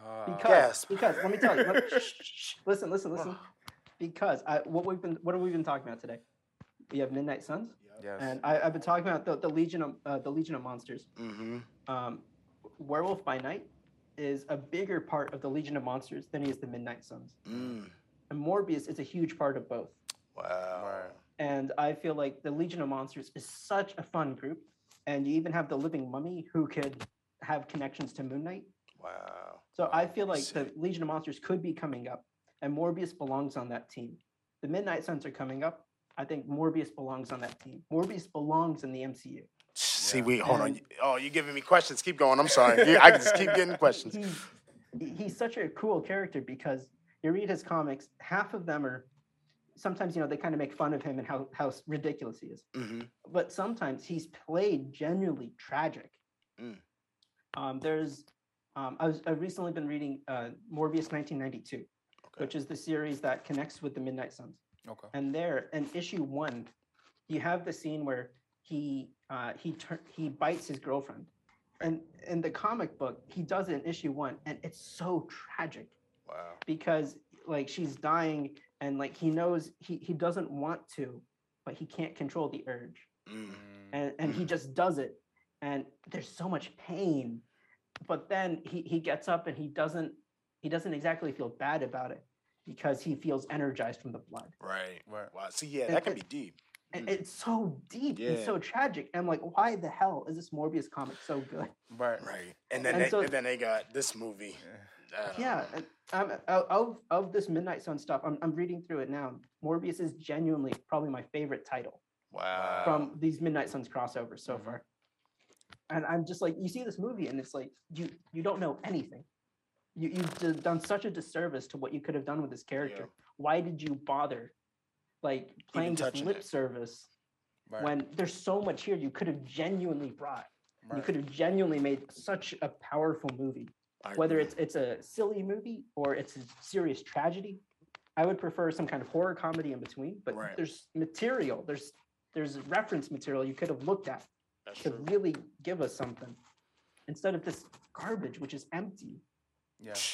Uh, Because because let me tell you, let- shh, shh, shh, listen, listen, listen. Because I what we've been what have we been talking about today? We have Midnight Suns, yes. and I, I've been talking about the, the Legion of uh, the Legion of Monsters. Mm-hmm. Um, Werewolf by Night is a bigger part of the Legion of Monsters than he is the Midnight Suns, Mm. and Morbius is a huge part of both. Wow. And I feel like the Legion of Monsters is such a fun group, and you even have the Living Mummy who could have connections to Moon Knight. Wow. So I feel like the. Legion of Monsters could be coming up, and Morbius belongs on that team. The Midnight Suns are coming up. I think Morbius belongs on that team. Morbius belongs in the MCU. See, Yeah. wait, hold on. Oh, you're giving me questions. Keep going. I'm sorry. I just keep getting questions. He's, he- he's such a cool character because you read his comics, half of them are sometimes, you know, they kind of make fun of him and how, how ridiculous he is. hmm But sometimes he's played genuinely tragic. Mm. Um, there's, um, I was, I've recently been reading uh, Morbius 1992. Okay. which is the series that connects with the Midnight Suns. Okay. And there, in issue one, you have the scene where he uh, he tur- he bites his girlfriend, and in the comic book, he does it in issue one, and it's so tragic Wow. because like she's dying, and like he knows he he doesn't want to, but he can't control the urge, Mm. and and he just does it, and there's so much pain, but then he he gets up and he doesn't he doesn't exactly feel bad about it because he feels energized from the blood. Right. Right. Wow. See, yeah, And that can it- be deep. And Mm. it's so deep and so tragic. I'm like, why the hell is this Morbius comic so good? Right. Right. And then And they, so- and then they got this movie. I don't Yeah, and um, of- of of this Midnight Sun stuff, I'm I'm reading through it now. Morbius is genuinely probably my favorite title Wow. from these Midnight Suns crossovers so Mhm. far. And I'm just like, you see this movie, and it's like you you don't know anything. You you've done such a disservice to what you could have done with this character. Why did you bother, like playing this lip it. service Right. when there's so much here you could have genuinely brought? You could have genuinely made such a powerful movie. I whether agree. it's it's a silly movie or it's a serious tragedy i would prefer some kind of horror comedy in between but Right. there's material there's there's reference material you could have looked at That's to true. really give us something instead of this garbage which is empty Yeah.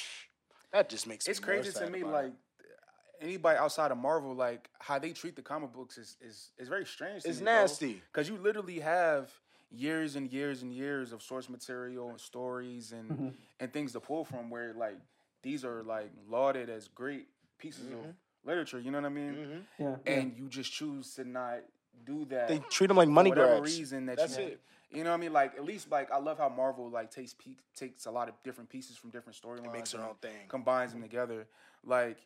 That just makes It's more crazy to me, like it. anybody outside of Marvel, like how they treat the comic books is is, is very strange. To it's me, nasty. because you literally have years and years and years of source material and stories and Mhm. and things to pull from where like these are like lauded as great pieces Mhm. of literature you know what i mean hmm yeah, yeah. and you just choose to not do that They treat them like for money whatever grabs. reason that That's you it. You know what i mean like at least like i love how marvel like takes pe- takes a lot of different pieces from different storylines makes their own thing. combines them mm-hmm. together like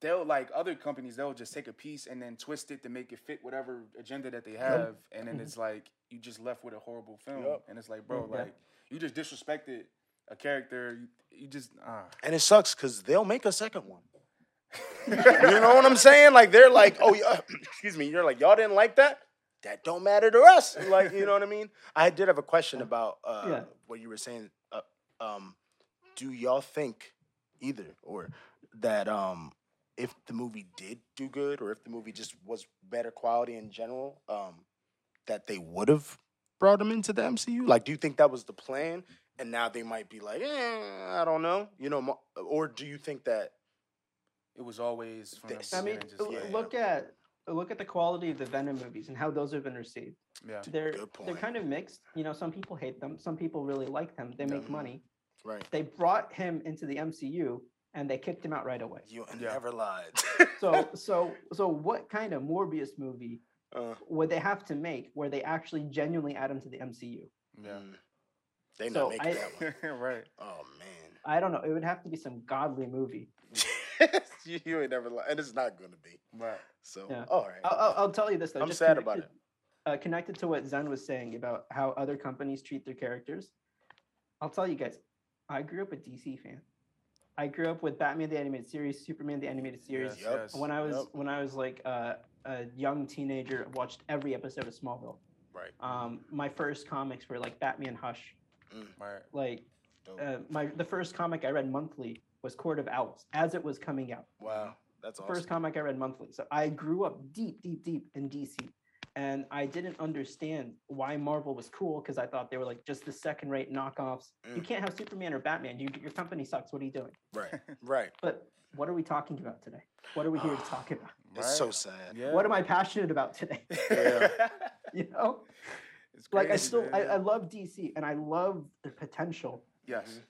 they'll like other companies they'll just take a piece and then twist it to make it fit whatever agenda that they have and then mm-hmm. it's like you just left with a horrible film Yep. and it's like bro Yeah. like you just disrespected a character you, you just ah And it sucks because they'll make a second one. you know what I'm saying? Like they're like, oh yeah, excuse me. You're like, y'all didn't like that. That don't matter to us. Like, you know what I mean? I did have a question about uh, Yeah. what you were saying. Uh, um, do y'all think either or that um, if the movie did do good or if the movie just was better quality in general, um, that they would have brought him into the MCU? Like, do you think that was the plan? And now they might be like, eh, I don't know, you know, or do you think that it was always from this? I mean, just, yeah. look at look at the quality of the Venom movies and how those have been received. Yeah, they're they're kind of mixed. You know, some people hate them, some people really like them. They make mm-hmm. money. Right. They brought him into the MCU and they kicked him out right away. You yeah. never lied. so so so what kind of Morbius movie uh, would they have to make where they actually genuinely add him to the MCU? Yeah. Mm. They so not making I, that one. right. Oh man. I don't know. It would have to be some godly movie. you, you, ain't never lied, and it's not going to be. Right. So yeah. all right. I'll, I'll, tell you this though. I'm sad about it. Uh, connected to what Zenn was saying about how other companies treat their characters, I'll tell you guys. I grew up a DC fan. I grew up with Batman the animated series, Superman the animated series. Yes, yes. When I was yep. when I was like uh, a young teenager, watched every episode of Smallville. Right. Um, my first comics were like Batman Hush. Mm. Right. Like, uh, my the first comic I read monthly was Court of Owls as it was coming out. Wow, that's awesome. First comic I read monthly. So I grew up deep, deep, deep in DC and I didn't understand why Marvel was cool because I thought they were like just the second rate knockoffs. Mm. You can't have Superman or Batman. You, your company sucks. What are you doing? Right, right. but what are we talking about today? What are we here to talk about? It's right. so sad. Yeah. What am I passionate about today? Yeah. you know, it's crazy, like I still I, I, love DC and I love the potential. Yes.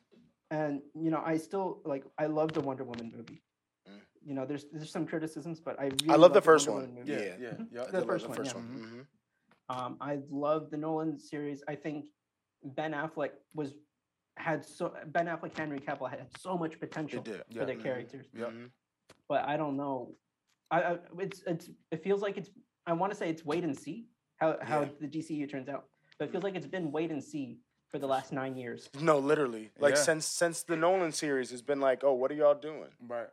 And you know, I still like I love the Wonder Woman movie you know, there's there's some criticisms, but I really I love the first one. Yeah, yeah, yeah. yeah. The, first the, first one. Yeah. one. Mm-hmm. Um, I love the Nolan series. I think Ben Affleck was had so Ben Affleck, Henry Cavill had so much potential for their mm-hmm. characters. Yeah. Mm-hmm. But I don't know. I, I, it's it's it feels like it's I want to say it's wait and see how how yeah. the DCU turns out. But it feels like it's been wait and see for the last nine years. No, literally. Like yeah. since since the Nolan series has been like, oh, what are y'all doing? Right.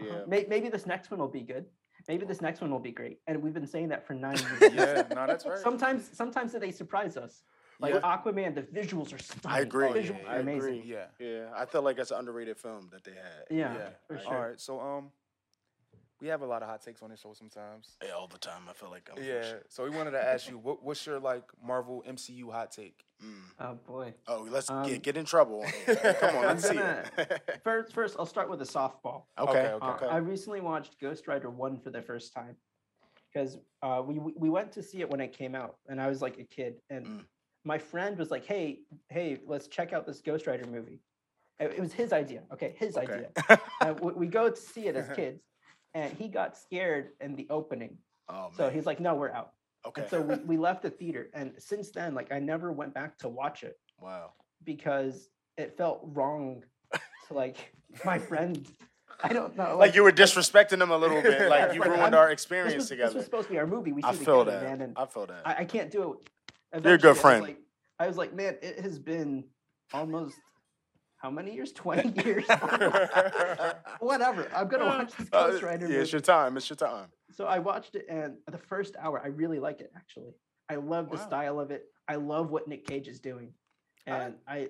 Uh-huh. Yeah. Maybe, maybe this next one will be good. Maybe this next one will be great. And we've been saying that for nine years. yeah, no, that's right. Sometimes, sometimes they surprise us. Like yeah. Aquaman, the visuals are stunning. I agree. The visuals yeah, are amazing. Agree. Yeah, yeah. I feel like it's an underrated film that they had. Yeah, yeah. for sure. All right, so um, we have a lot of hot takes on this show sometimes. Yeah, all the time. I feel like I'm yeah. So we wanted to ask you, what, what's your like Marvel MCU hot take? Mm. Oh boy. Oh, let's um, get, get in trouble. Come on, let's gonna, see. first, first, I'll start with a softball. Okay. Okay. Uh, I recently watched Ghost Rider one for the first time because uh, we we went to see it when it came out, and I was like a kid, and mm. my friend was like, "Hey, hey, let's check out this Ghost Rider movie." It was his idea. Okay, his okay. idea. uh, we, we go to see it as kids and he got scared in the opening. Oh, so he's like, "No, we're out." Okay. And so we, we left the theater, and since then, like, I never went back to watch it. Wow. Because it felt wrong to like my friend. I don't know. Like, like, you were disrespecting him a little bit. Like you ruined I'm, our experience this was, together. This was supposed to be our movie. We I feel that. Man, and I feel that. I, I can't do it. Eventually, You're a good friend. I was, like, I was like, man, it has been almost how many years? 20 years? Whatever. I'm going to watch this uh, Ghost Rider uh, yeah, It's your time. It's your time. So I watched it, and the first hour, I really like it, actually. I love the wow. style of it. I love what Nick Cage is doing. And I,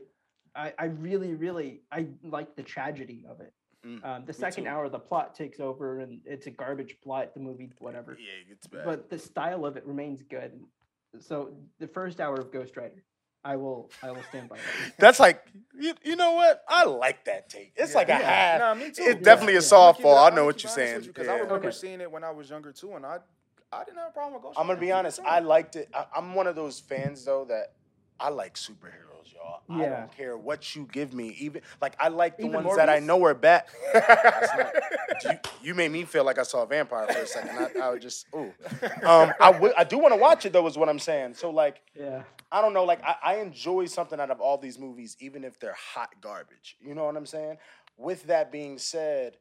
I, I really, really, I like the tragedy of it. Mm, um, the second hour, the plot takes over, and it's a garbage plot. The movie, whatever. Yeah, it's bad. But the style of it remains good. So the first hour of Ghost Rider, I will I will stand by that. That's like you, you know what? I like that take. It's yeah, like a half. Nah, me too. It's yeah, definitely yeah. a softball. I know what you're saying. Because I remember okay. seeing it when I was younger too, and I I didn't have a problem with Ghost. I'm gonna be honest. I liked it. I, I'm one of those fans though that I like superheroes y'all. Yeah. I don't care what you give me. Even like I like the Even ones Morbius? that I know are bad. you, you, made me feel like I saw a vampire for a second. I, I was just ooh. Um, I, w- I do want to watch it though. Is what I'm saying. So like, yeah. I don't know. Like I, I enjoy something out of all these movies, even if they're hot garbage. You know what I'm saying? With that being said,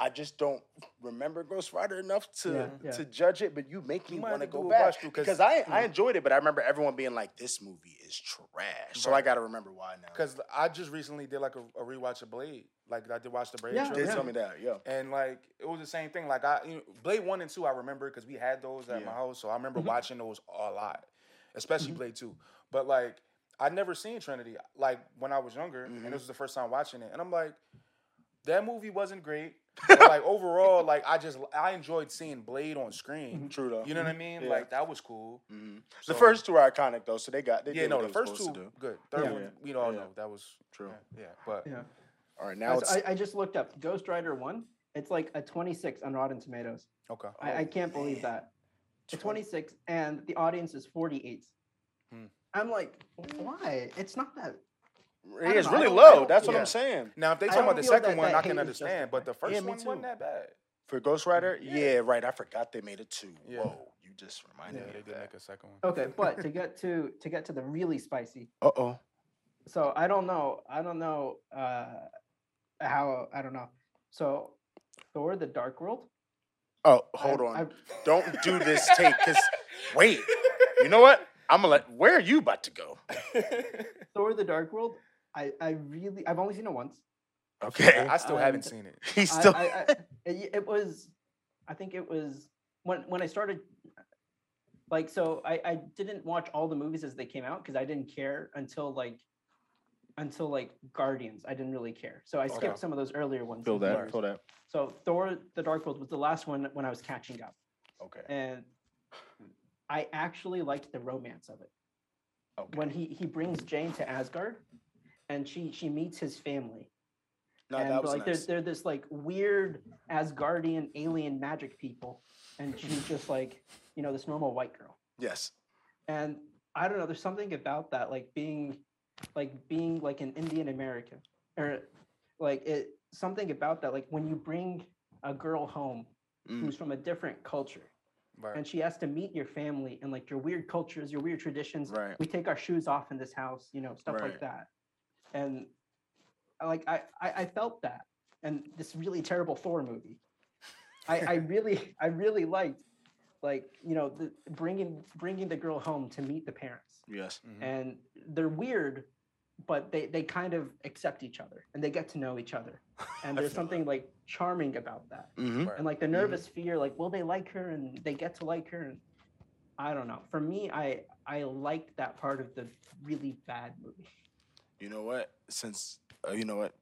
I just don't remember Ghost Rider enough to yeah, yeah. to judge it, but you make me want to go back because I I enjoyed it, but I remember everyone being like, "This movie is trash," right. so I got to remember why now. Because I just recently did like a, a, rewatch of Blade, like I did watch the Blade. Yeah, did tell me that, yeah. And like it was the same thing. Like I you know, Blade one and two, I remember because we had those at yeah. my house, so I remember mm-hmm. watching those a lot, especially mm-hmm. Blade two. But like I'd never seen Trinity like when I was younger, mm-hmm. and this was the first time watching it, and I'm like that movie wasn't great. But like overall, like I just I enjoyed seeing Blade on screen. True though. You know what I mean? Yeah. Like that was cool. Mhm. So- the first two are iconic though, so they got they Yeah, did no, what the first two supposed to do. good. Third Yeah. one, we all Yeah. know that was True. Yeah, yeah. but Yeah. All right, now it's I, I just looked up Ghost Rider one. It's like a 26 on Rotten Tomatoes. okay. I, I can't believe that. It's 26 and the audience is 48. Hmm. I'm like, why? It's not that. Yeah, it's know, really low. That's what feel- I'm saying. Now, if they I talk about the second that one, that I can understand, but the first Yeah, me one wasn't that bad. For Ghost Rider, Yeah. yeah. right. I forgot they made it two. Yeah. Whoa, you just reminded Yeah, me they of did make a second one. Okay, but to get to to get to the really spicy. Uh oh. So I don't know. I don't know uh how I don't know. So Thor the Dark World. Oh, hold I- on. I- Don't do this take, cause wait. You know what? I'm gonna let. Where are you about to go? Thor the Dark World. I I really I've only seen it once. Okay. I still haven't Um, seen it. He still. I, I, it, it was, I think it was when when I started, like, so I I didn't watch all the movies as they came out because I didn't care until like, until like Guardians. I didn't really care, so I skipped Okay. some of those earlier ones. feel that. theaters. Feel that. So Thor: The Dark World was the last one when I was catching up, Okay. and I actually liked the romance of it Okay. when he he brings Jane to Asgard, and she she meets his family no, and that was like nice. they're, they're this like weird Asgardian alien magic people, and she's just like you know this normal white girl. Yes. And I don't know, there's something about that, like being like being like an Indian American, or like it something about that, like when you bring a girl home Mm. who's from a different culture. Right. And she has to meet your family and like your weird cultures, your weird traditions. Right. We take our shoes off in this house, you know, stuff Right. like that. And like I, I I felt that. And this really terrible Thor movie. I I really I really liked like you know the bringing bringing the girl home to meet the parents. Yes. Mhm. and they're weird but they they kind of accept each other and they get to know each other. And there's feel something like charming about that. Mm-hmm. And like the nervous fear like will they like her? And they get to like her. And i don't know. For me i i liked that part of the really bad movie You know what? Since uh, you know what,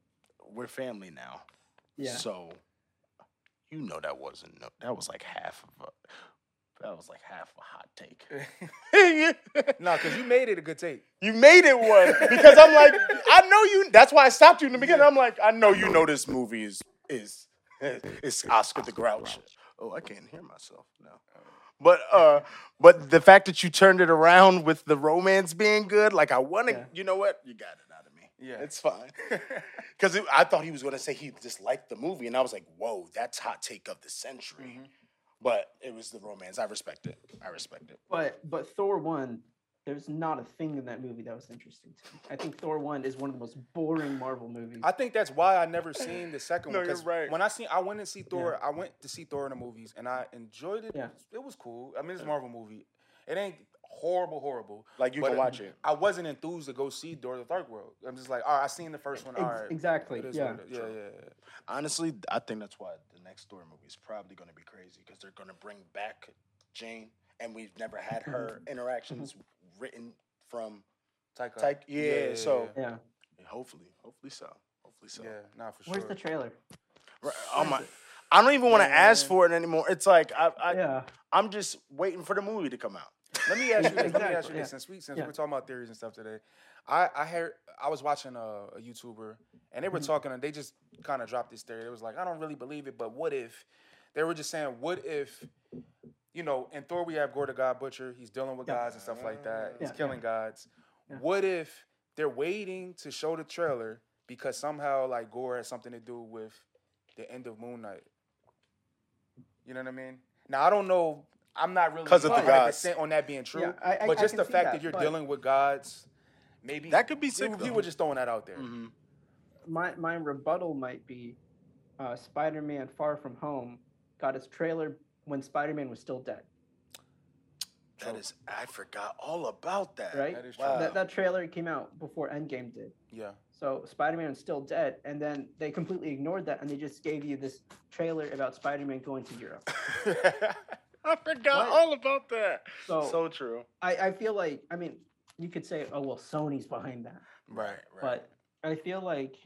we're family now. yeah So, you know that wasn't no, that was like half of a that was like half a hot take. no, because you made it a good take. You made it one because I'm like, I know you. That's why I stopped you in the beginning. I'm like, I know you know this movie is is is Oscar the Grouch. Oh, I can't hear myself now. But uh, but the fact that you turned it around with the romance being good, like I want to, Yeah. you know what? You got it out of me. Yeah. it's fine. Because I thought he was going to say he disliked the movie, and I was like, whoa, that's hot take of the century. Mm-hmm. But it was the romance. I respect it. I respect it. but but thor 1 there's not a thing in that movie that was interesting to me i think thor 1 is one of the most boring marvel movies I think that's why I never seen the second No, one. you're 'cause right. When I seen, I went to see Thor. I went to see Thor in the movies, and I enjoyed it. Yeah. It was cool. I mean, it's a Marvel movie. It ain't horrible, horrible. Like, you but can watch it. I wasn't enthused to go see Thor: The Dark World. I'm just like, all right, I seen the first one. All Ex- right, exactly yeah what it is. yeah, yeah, yeah. Honestly, I think that's why the next Thor movie is probably going to be crazy because they're going to bring back Jane, and we've never had her interactions written from Taika. Taika. Yeah, so yeah hopefully, hopefully so, hopefully so. yeah, not for sure. where's the trailer Right, oh my, I don't even want to ask for it anymore. It's like I, I yeah I'm just waiting for the movie to come out. Let me ask you this. Let me ask you yeah. this. Since we since Yeah. we're talking about theories and stuff today, I I heard I was watching a, a YouTuber and they were Mhm. talking and they just kind of dropped this theory. It was like I don't really believe it, but what if they were just saying what if you know in Thor we have Gorr the God Butcher. He's dealing with Yeah. gods and stuff like that. He's Yeah, killing gods. Yeah. What if they're waiting to show the trailer because somehow like Gorr has something to do with the end of Moon Knight? You know what I mean? Now I don't know. I'm not really 'Cause of the 100% on that being true. Yeah, I- I- but just can the fact that, that, you're dealing with gods, maybe That could be we, sick. we though. were just throwing that out there. Mhm. my my rebuttal might be uh, Spider-Man Far From Home got its trailer when Spider-Man was still dead, That is, I forgot all about that. right? That is true. Wow. That, that trailer came out before Endgame did. Yeah. So Spider-Man is still dead, and then they completely ignored that, and they just gave you this trailer about Spider-Man going to Europe. I forgot What? all about that. So, So true. I, I feel like, I mean, you could say, oh well, Sony's behind that, right, right. but I feel like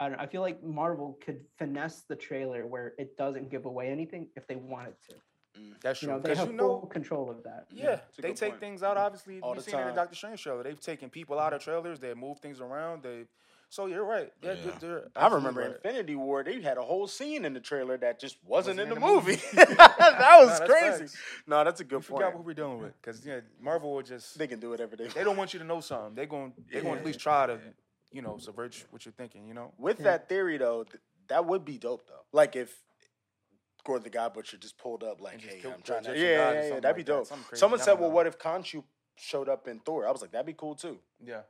I don't. know, I feel like Marvel could finesse the trailer where it doesn't give away anything if they wanted to. Mm, that's You true. know, they Because have you full know, control of that. yeah, it's a they take point. things out. Obviously, All you've the seen it in the time. Doctor Strange trailer. They've taken people out of trailers. They move things around. They. So you're right. They're, Yeah. they're- they're I remember right. Infinity War. They had a whole scene in the trailer that just wasn't, Wasn't in, in the the movie. movie. that was Nah, that's crazy. facts. No, that's a We good forgot point. what we're dealing with because yeah, Marvel will just They can do whatever they. they don't want you to know something. They're going they're going to at least try to you know subvert what you're thinking. You know. With Yeah. that theory though, th- that would be dope though. Like if Gordon the God Butcher just pulled up like, hey, I'm trying to, Egyptian yeah, gods yeah, yeah, that'd be like that, dope. something. Someone said, well, know. what if Khonshu showed up in Thor? I was like, that'd be cool too. Yeah.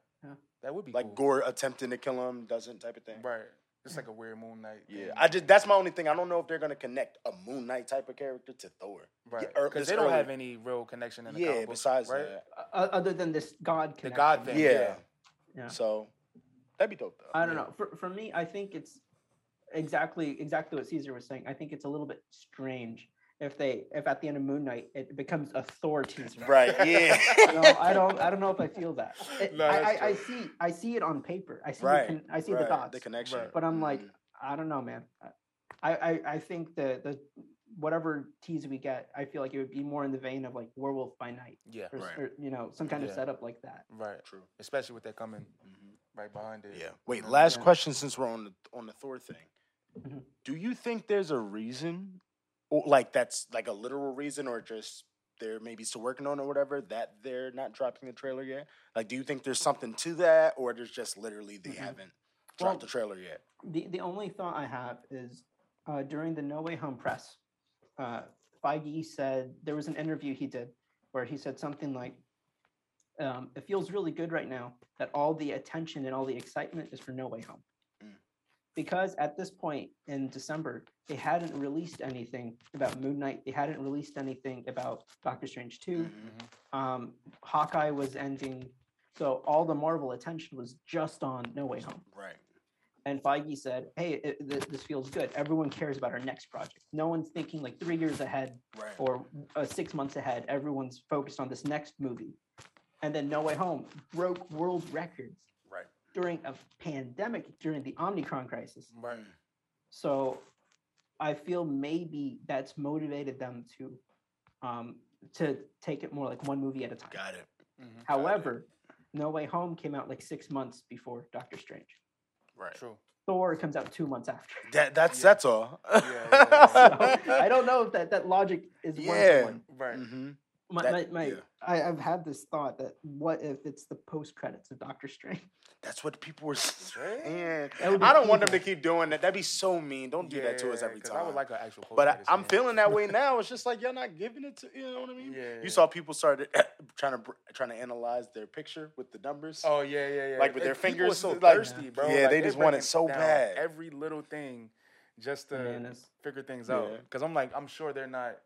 Yeah. That would be Like cool. Gorr attempting to kill him, doesn't type of thing. Right. It's like a weird Moon Knight. Yeah, thing. I just that's my only thing. I don't know if they're gonna connect a Moon Knight type of character to Thor. Right. Because this they don't early. have any real connection in the Yeah, comic book, besides right? that. Uh, other than this God The. God thing. Yeah. Yeah. Yeah. So that'd be dope though. I don't Yeah. know. For for me, I think it's exactly exactly what Cesar was saying. I think it's a little bit strange if they if at the end of Moon Knight it becomes a Thor teaser. Right, yeah. You know, I don't I don't know if I feel that. It- No, I, I, I see I see it on paper. I see right. the con- I see right, the dots. The connection. Right. but I'm like, Mhm. I don't know, man. I, I, I think the the whatever tease we get, I feel like it would be more in the vein of like Werewolf by Night, Yeah. or, Right. or, you know, some kind of setup like that. Right. True. Especially with that coming Mhm. right behind it. Yeah. Wait, last Yeah. question since we're on the on the Thor thing. Mhm. Do you think there's a reason or like that's like a literal reason or just they're maybe still working on it or whatever that they're not dropping the trailer yet? Like do you think there's something to that or there's just literally they Mhm. haven't Well- dropped the trailer yet? The the only thought I have is uh, during the No Way Home press, uh, Feige said there was an interview he did where he said something like, um, "It feels really good right now that all the attention and all the excitement is for No Way Home." Because at this point in December, they hadn't released anything about Moon Knight. They hadn't released anything about Doctor Strange 2 Mhm. Um, Hawkeye was ending, so all the Marvel attention was just on No Way Home. Right. And Feige said, "Hey, it, th- this feels good. Everyone cares about our next project. No one's thinking like three years ahead Right. or uh, six months ahead. Everyone's focused on this next movie." And then No Way Home broke world records. During a pandemic, during the Omicron crisis. Right. So I feel maybe that's motivated them to um, to take it more like one movie at a time. Got it. Mhm. However, No Way Home came out like six months before Doctor Strange. Right. True. Thor comes out two months after. That that's Yeah. that's all. Yeah, yeah, So, I don't know if that, that logic is one Yeah. to one. Right. hmm My, That- my, my, yeah. I, I've had this thought that what if it's the post credits of Doctor Strange? That's what people were saying. That would be I don't want them to keep doing that. That'd be so mean. Don't do that to us every every 'cause time. I would like an actual. but I, I'm feeling that way now. It's just like y'all not giving it to you know what I mean. Yeah. You saw people started trying to trying to analyze their picture with the numbers. Oh yeah, yeah, yeah. Like with their People fingers, so like- thirsty, bro. Yeah, Like, they they're just want it so down bad. Every little thing, just to Bananas. figure things out. Yeah. Because I'm like, I'm sure they're not.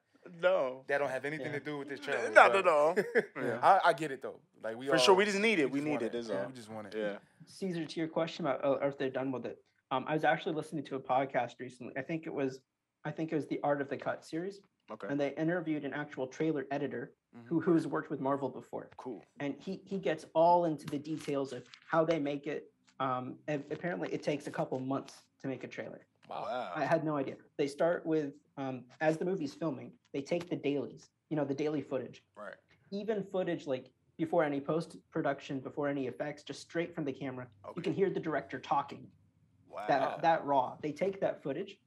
No, They don't have anything Yeah. to do with this trailer. Not but- at all. Yeah. I, I get it though. Like we for all, sure. We just need it. We just need want it. Is all. We just want it. Yeah. Cesar, to your question about uh, or if they're done with it, um, I was actually listening to a podcast recently. I think it was, I think it was the Art of the Cut series, Okay. and they interviewed an actual trailer editor Mhm. who who's worked with Marvel before. Cool. and he he gets all into the details of how they make it. Um, and apparently, it takes a couple months to make a trailer. Wow. I had no idea. They start with um, as the movie's filming, they take the dailies, you know, the daily footage, right. even footage like before any post production, before any effects, just straight from the camera. You can hear the director talking. Wow. That that raw. They take that footage,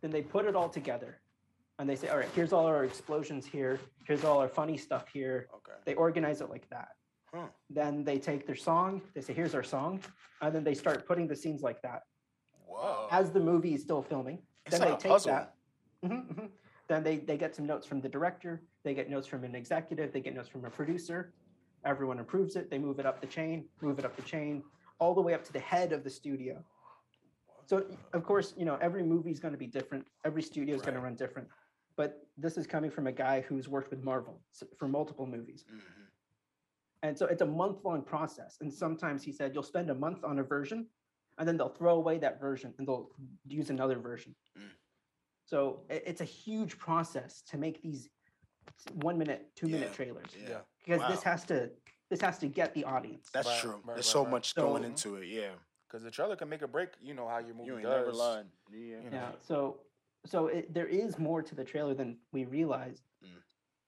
then they put it all together, and they say, all right, here's all our explosions here. Here's all our funny stuff here okay. they organize it like that. Huh. Then they take their song, they say, here's our song, and then they start putting the scenes like that. Whoa. As the movie is still filming, It's then like they take that. Mhm, mhm. Then they, they get some notes from the director, they get notes from an executive, they get notes from a producer. Everyone approves it, they move it up the chain, move it up the chain, all the way up to the head of the studio. So of course, you know, every movie is going to be different. Every studio is going to run different. But this is coming from a guy who's worked with Marvel for multiple movies. Mhm. And so it's a month long process. And sometimes he said you'll spend a month on a version and then they'll throw away that version and they'll use another version. Mm. So i- it's a huge process to make these one minute, two minute trailers Yeah. because this has to this has to get the audience. That's Right, true. right, There's right, so right. much So- going into it. Yeah. because the trailer can make or break. You know how your movie You ain't does. never lied. Yeah. You know. Yeah. So so it, there is more to the trailer than we realize. Mm.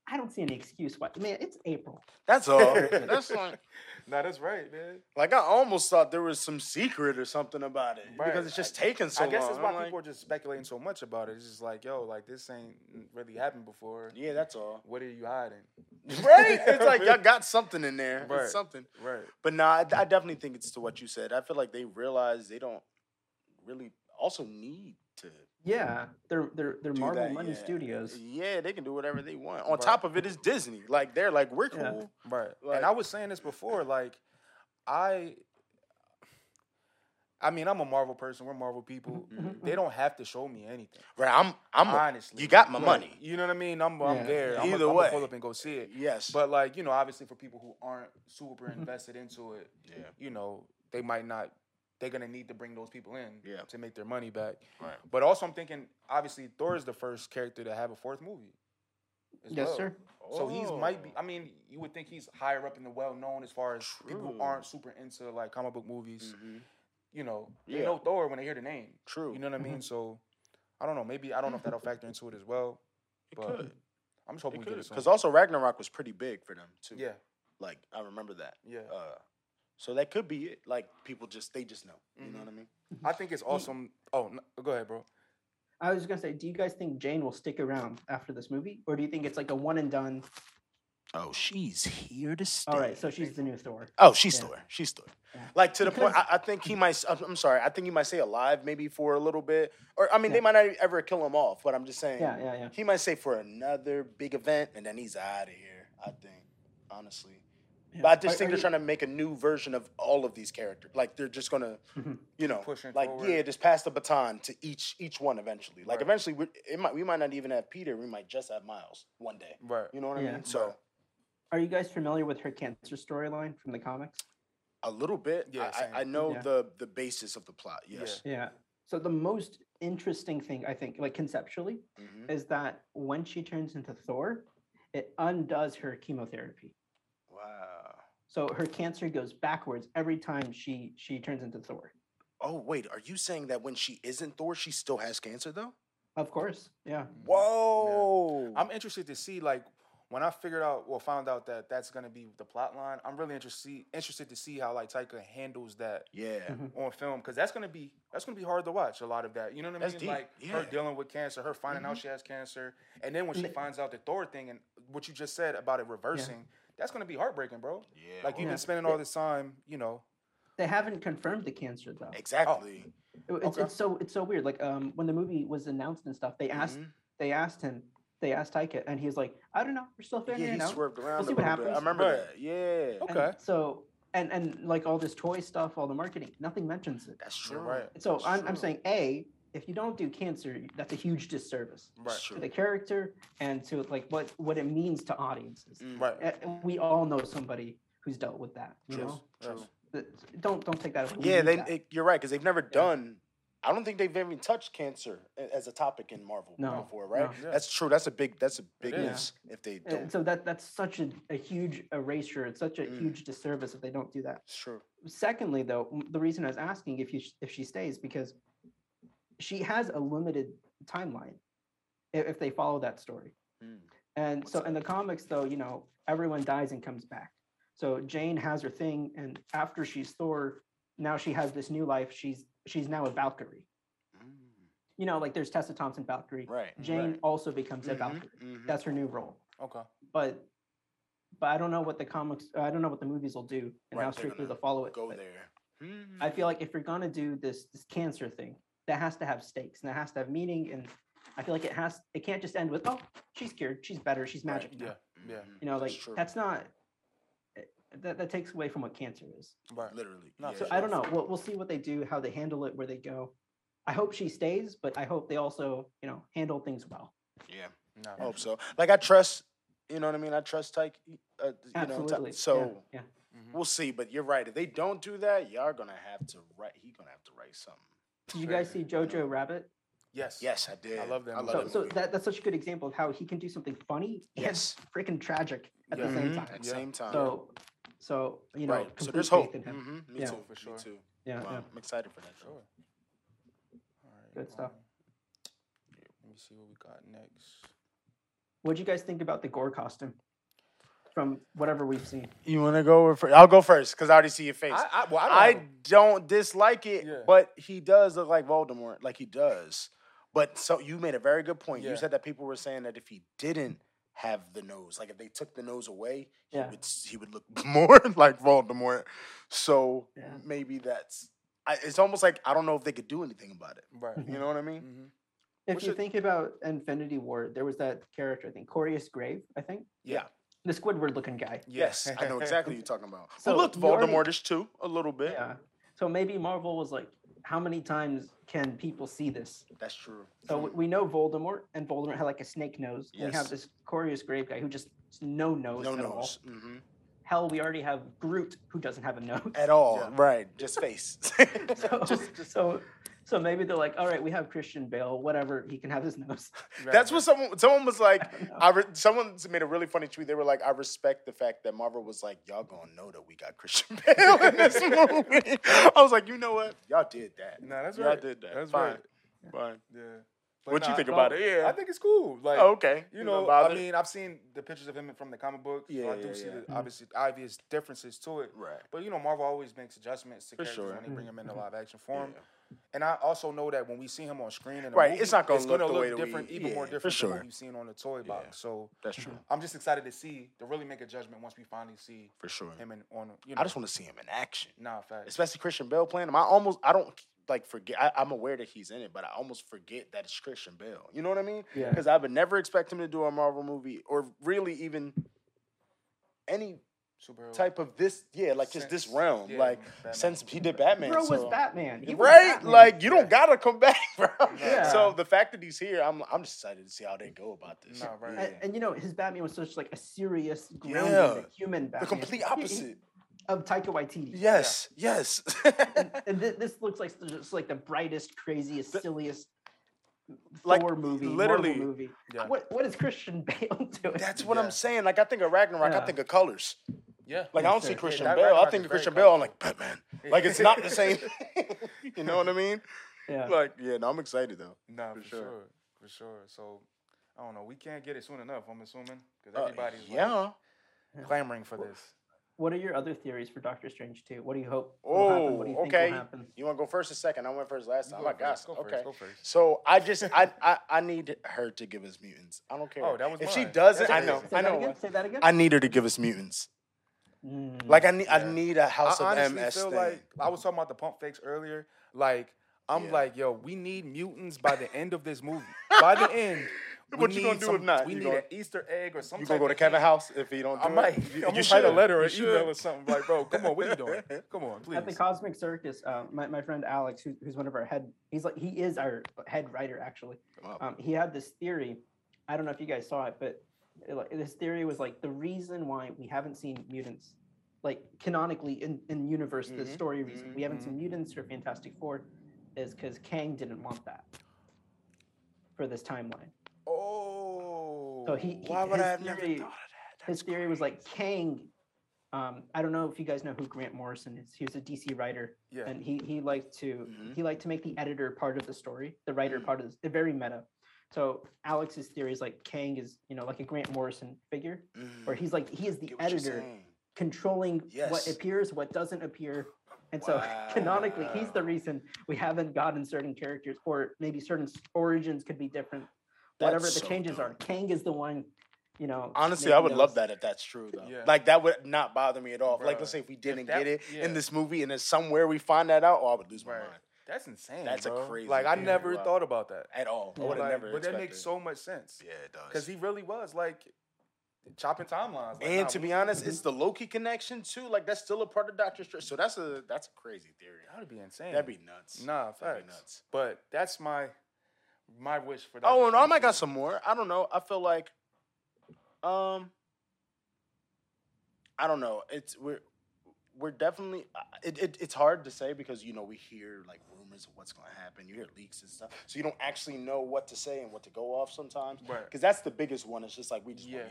I don't see any excuse why. Man, it's April. That's all. That's like, Nah, that's right, man. like I almost thought there was some secret or something about it Right. because it's just taking so long. I guess long. that's why I'm people like, are just speculating so much about it. It's just like, yo, like this ain't really happened before. yeah, that's all. What are you hiding? Right? It's like y'all got something in there. Right. It's something. Right. But nah, I, I definitely think it's to what you said. I feel like they realize they don't really also need to Yeah, they're they're they're do Marvel that, Money yeah. Studios. Yeah, they can do whatever they want. On Right. top of it is Disney. Like they're like we're cool. Yeah. Right. Like- and I was saying this before, like, I I mean, I'm a Marvel person. We're Marvel people. Mhm, They don't have to show me anything. Right. I'm I'm a- honestly, you got my Like, money. You know what I mean? I'm, I'm Yeah. there. I'm Either a, I'm way. gonna pull up and go see it. Yes. But like, you know, obviously for people who aren't super Mhm. invested into it, yeah. you know, they might not. They're gonna need to bring those people in Yeah. to make their money back. Right. But also, I'm thinking, obviously, Thor is the first character to have a fourth movie. as Yes, well. sir. So he's might be. Oh. I mean, you would think he's higher up in the well known as far as people who aren't super into like comic book movies. Mhm. You know, they know Thor when they hear the name. True. You know what I mean? So I don't know. Maybe I don't know if that'll factor into it as well. it but could. I'm just hoping we get it. Because also Ragnarok was pretty big for them too. yeah, Like I remember that. yeah. Uh, so that could be it. Like people just they just know. You know Mhm. what I mean? I think it's awesome. Oh, no, go ahead, bro. I was just gonna say, do you guys think Jane will stick around after this movie, or do you think it's like a one and done? Oh, she's here to stay. All right, so she's the new Thor. Oh, she's Yeah. Thor. She's Thor. Yeah. Like to the point, I, I think he might. s- I'm I'm sorry. I think he might stay alive maybe for a little bit, or I mean, they Yeah. might not ever kill him off. But I'm just saying, Yeah, yeah, yeah. he might stay for another big event, and then he's out of here. I think, honestly. Yeah. But I just Are- think are they're you- trying to make a new version of all of these characters. Like they're just gonna, Mhm. you know, Pushing like forward. yeah, just pass the baton to each each one eventually. Like Right. eventually, we, it might we might not even have Peter. We might just have Miles one day. Right. You know what I mean? So Are you guys familiar with her cancer storyline from the comics? a little bit. Yeah, I- I, I know Yeah. the the basis of the plot. Yes. Yeah. So the most interesting thing I think, like conceptually, Mhm. is that when she turns into Thor, it undoes her chemotherapy. Wow. So her cancer goes backwards every time she she turns into Thor. Oh wait, are you saying that when she isn't Thor, she still has cancer though? Of course, yeah. Whoa. I'm interested to see like when I figured out or found out that that's gonna be the plot line. I'm really interested interested to see how like Taika handles that yeah. Mhm. on film because that's gonna be that's gonna be hard to watch. A lot of that, you know what I That's mean? deep, Like her dealing with cancer, her finding out she has cancer, and then when she finds out the Thor thing and what you just said about it reversing, that's gonna be heartbreaking, bro. Yeah. Like you've Yeah. been spending all this time, you know. They haven't confirmed the cancer though. exactly. It- It's, okay. it's so it's so weird. Like um when the movie was announced and stuff, they asked Mhm. they asked him, they asked Taika, and he's like, I don't know, we're still figuring Yeah, he it out. swerved around see what happens. bit. I remember Right. that. Yeah. And Okay. so and and like all this toy stuff, all the marketing, nothing mentions it. That's You're true. right. So That's I'm, I'm saying a if you don't do cancer, that's a huge disservice Right. To the character and to like what what it means to audiences. Mm. Right. Uh, We all know somebody who's dealt with that. You True. know, Yes. True. Don't don't take that away. We Yeah, need they. that. It, you're right because they've never done. I don't think they've even touched cancer as a topic in Marvel No, before, right? no. Yeah. That's true. That's a big. That's a big is. miss if they don't. so that that's such a, a huge erasure. It's such a Mm. huge disservice if they don't do that. It's true. Secondly, though, the reason I was asking if you if she stays because she has a limited timeline if, if they follow that story. Mm. And What's so in the comics, though, you know, everyone dies and comes back. So Jane has her thing, and after she's Thor, now she has this new life. She's she's now a Valkyrie. Mm. You know, like there's Tessa Thompson Valkyrie. Right. Jane Right. also becomes a Mhm, Valkyrie. mhm. That's her new role. Okay. But but I don't know what the comics. I don't know what the movies will do and Right, how strictly they'll follow it. Go there. Mm. I feel like if you're gonna do this this cancer thing, that has to have stakes and that has to have meaning. And I feel like it has. It can't just end with oh she's cured, she's better, she's Right, magic. now." Yeah. Yeah. You know, That's like true. that's not. eh, That, that takes away from what cancer is. Right. literally. No, yeah, So for I don't know. We'll, we'll see what they do, how they handle it, where they go. I hope she stays, but I hope they also, you know, handle things well. Yeah. Nah, I hope so. Like I trust. You know what I mean? I trust Taika. Uh, you know. Absolutely. Ty- Yeah, so yeah. Mhm. we'll see. But you're right. If they don't do that, y'all gonna have to write. He gonna have to write something. Did you guys see Jojo Rabbit? Yes. Yes, I did. love that I love So, that so movie. that, that's such a good example of how he can do something funny Yes. and freaking tragic at Yeah. the same Mhm, time. At the Yeah. same time. So, so you know, right. So there's hope. in him. Mhm, Me Yeah. too. For Me sure. too. Yeah, Wow, yeah. I'm excited for that. Sure. Show. All right. Good stuff. um, let me see what we got next. What do you guys think about the Gorr costume from whatever we've seen? You want to go first? I'll go first because I already see your face. I, I, well, I don't I have don't dislike it, Yeah. but he does look like Voldemort, like he does. But so you made a very good point. Yeah. You said that people were saying that if he didn't have the nose, like if they took the nose away, Yeah. he would he would look more like Voldemort. So Yeah. maybe that's. I, it's almost like I don't know if they could do anything about it. right. You know what I mean? Mhm. If What's you your- think about Infinity War, there was that character, I think, Corvus Glaive, I think, Yeah. The Squidward looking guy. Yes, I know exactly what you're talking about. So Who looked Voldemortish too, a little bit. Yeah. So maybe Marvel was like, how many times can people see this? That's true. So we- we know Voldemort, and Voldemort had like a snake nose. and We have this Corvus Glaive guy who just no nose no at all. nose. hmm Hell, we already have Groot who doesn't have a nose. At all, Yeah. right? Just face. so, Just- just- so, so maybe they're like, all right, we have Christian Bale, whatever, he can have his nose. That's what someone someone was like. I don't. I re- someone made a really funny tweet. They were like, "I respect the fact that Marvel was like, y'all gonna know that we got Christian Bale in this movie." I was like, you know what? Y'all did that. Nah, that's right. y'all right. did that. That's Fine. right. Fine. Yeah. What do you think no, about it? Yeah. I think it's cool. Like, Oh, okay. you know, I mean, I've seen the pictures of him from the comic book. so Yeah, I do yeah, see yeah. the obviously obvious differences to it. right. But you know, Marvel always makes adjustments to For characters sure. when they bring them into Mhm. live action form. Yeah. And I also know that when we see him on screen in a Right, movie, it's not gonna it's look gonna the way that we- different, even more different than what sure. we've seen on the toy box. So That's true. I'm just excited to see to really make a judgment once we finally see For sure. him in on. You know, I just want to see him in action, nah, facts. especially Christian Bale playing him. I almost, I don't like forget. I, I'm aware that he's in it, but I almost forget that it's Christian Bale. You know what I mean? Yeah. Because I would never expect him to do a Marvel movie or really even any Superhero type of this. Yeah, like just this realm. yeah, like Batman. since he did Batman. Bro was Batman. He was Right, Batman. like you Yeah. don't gotta come back, bro. Yeah. So the fact that he's here, I'm I'm just excited to see how they go about this. Nah, right. And, and you know, his Batman was such like a serious, grounded, Yeah. human Batman. the complete He- he- opposite. Of Taika Waititi. Yes, yes. And, and thi- this looks like just like the brightest, craziest, The- silliest Like, Thor movie, literally, Marvel movie. Yeah. What what is Christian Bale doing? That's what Yeah. I'm saying. Like I think of Ragnarok, I think of colors. yeah. Like I don't see Christian that Bale. I think of very Christian Bale. I'm like Batman. Like it's not the same. you know what I mean? yeah. Like yeah, no, I'm excited though. Nah, For for, sure. sure. for sure. So I don't know. We can't get it soon enough. I'm assuming because Uh, everybody's yeah. like, clamoring for this. What are your other theories for Doctor Strange 2? What do you hope will happen? What do you Oh, think okay. will happen? You want to go first or second? I went first last You time. go I got first, first, okay. go first. So I just I, I I need her to give us mutants. I don't care. Oh, that was if she doesn't, I know. Say I that know. again. Say that again. I need her to give us mutants. Mm. Like I need I need a House I of honestly MS feel thing. like I was talking about the pump fakes earlier. Like I'm Yeah. like, yo, we need mutants by the end of this movie. By the end, we What you gonna do some- if not? We You need gonna- an Easter egg or something. you gonna go to Kevin House if he don't do I might. it? You, I'm you gonna write a letter or You should. email or something. Like, bro, come on, what are you doing? Come on, please. At the Cosmic Circus, uh, my, my friend Alex, who, who's one of our head, he's like he is our head writer actually. Wow. Um, he had this theory. I don't know if you guys saw it, but it, like, this theory was like the reason why we haven't seen mutants, like canonically in in universe, the Mhm, story reason mhm, we haven't seen mutants or Fantastic Four, is because Kang didn't want that for this timeline. So he, he Why would his I have never theory- thought of that? his That's theory was like. Kang. Um, I don't know if you guys know who Grant Morrison is. He was a DC writer, Yeah. and he he liked to Mhm. he liked to make the editor part of the story, the writer Mm. part of the very meta. So Alex's theory is like Kang is you know like a Grant Morrison figure, where Mm, he's like he is the get what you're editor controlling what appears, what doesn't appear. And so canonically, he's the reason we haven't gotten certain characters, or maybe certain origins could be different. Whatever That's the so changes are, dope. Kang is the one, you know. Honestly, I making would love that if that's true though. Yeah. Like that would not bother me at all. Like let's say if we didn't that- get it yeah. in this movie and then somewhere we find that out, oh, I would lose my Right. mind. That's insane. That's a crazy Like I never wow. thought about that. At all. I would have Like, never but that makes so much sense. Yeah, it does. Because he really was like chopping timelines. Like, and nah, to be honest, it's the Loki connection too. Like that's still a part of Doctor Strange. So that's a that's a crazy theory. that would be insane. That'd be nuts. nah, That'd be facts. nuts. But that's my my wish for. That. Oh, no, I might got some more. I don't know. I feel like, um, I don't know. It's we're we're definitely. uh, It, it it's hard to say because you know we hear like rumors of what's going to happen. You hear leaks and stuff, so you don't actually know what to say and what to go off sometimes. Right. Because that's the biggest one. It's just like we just Yeah.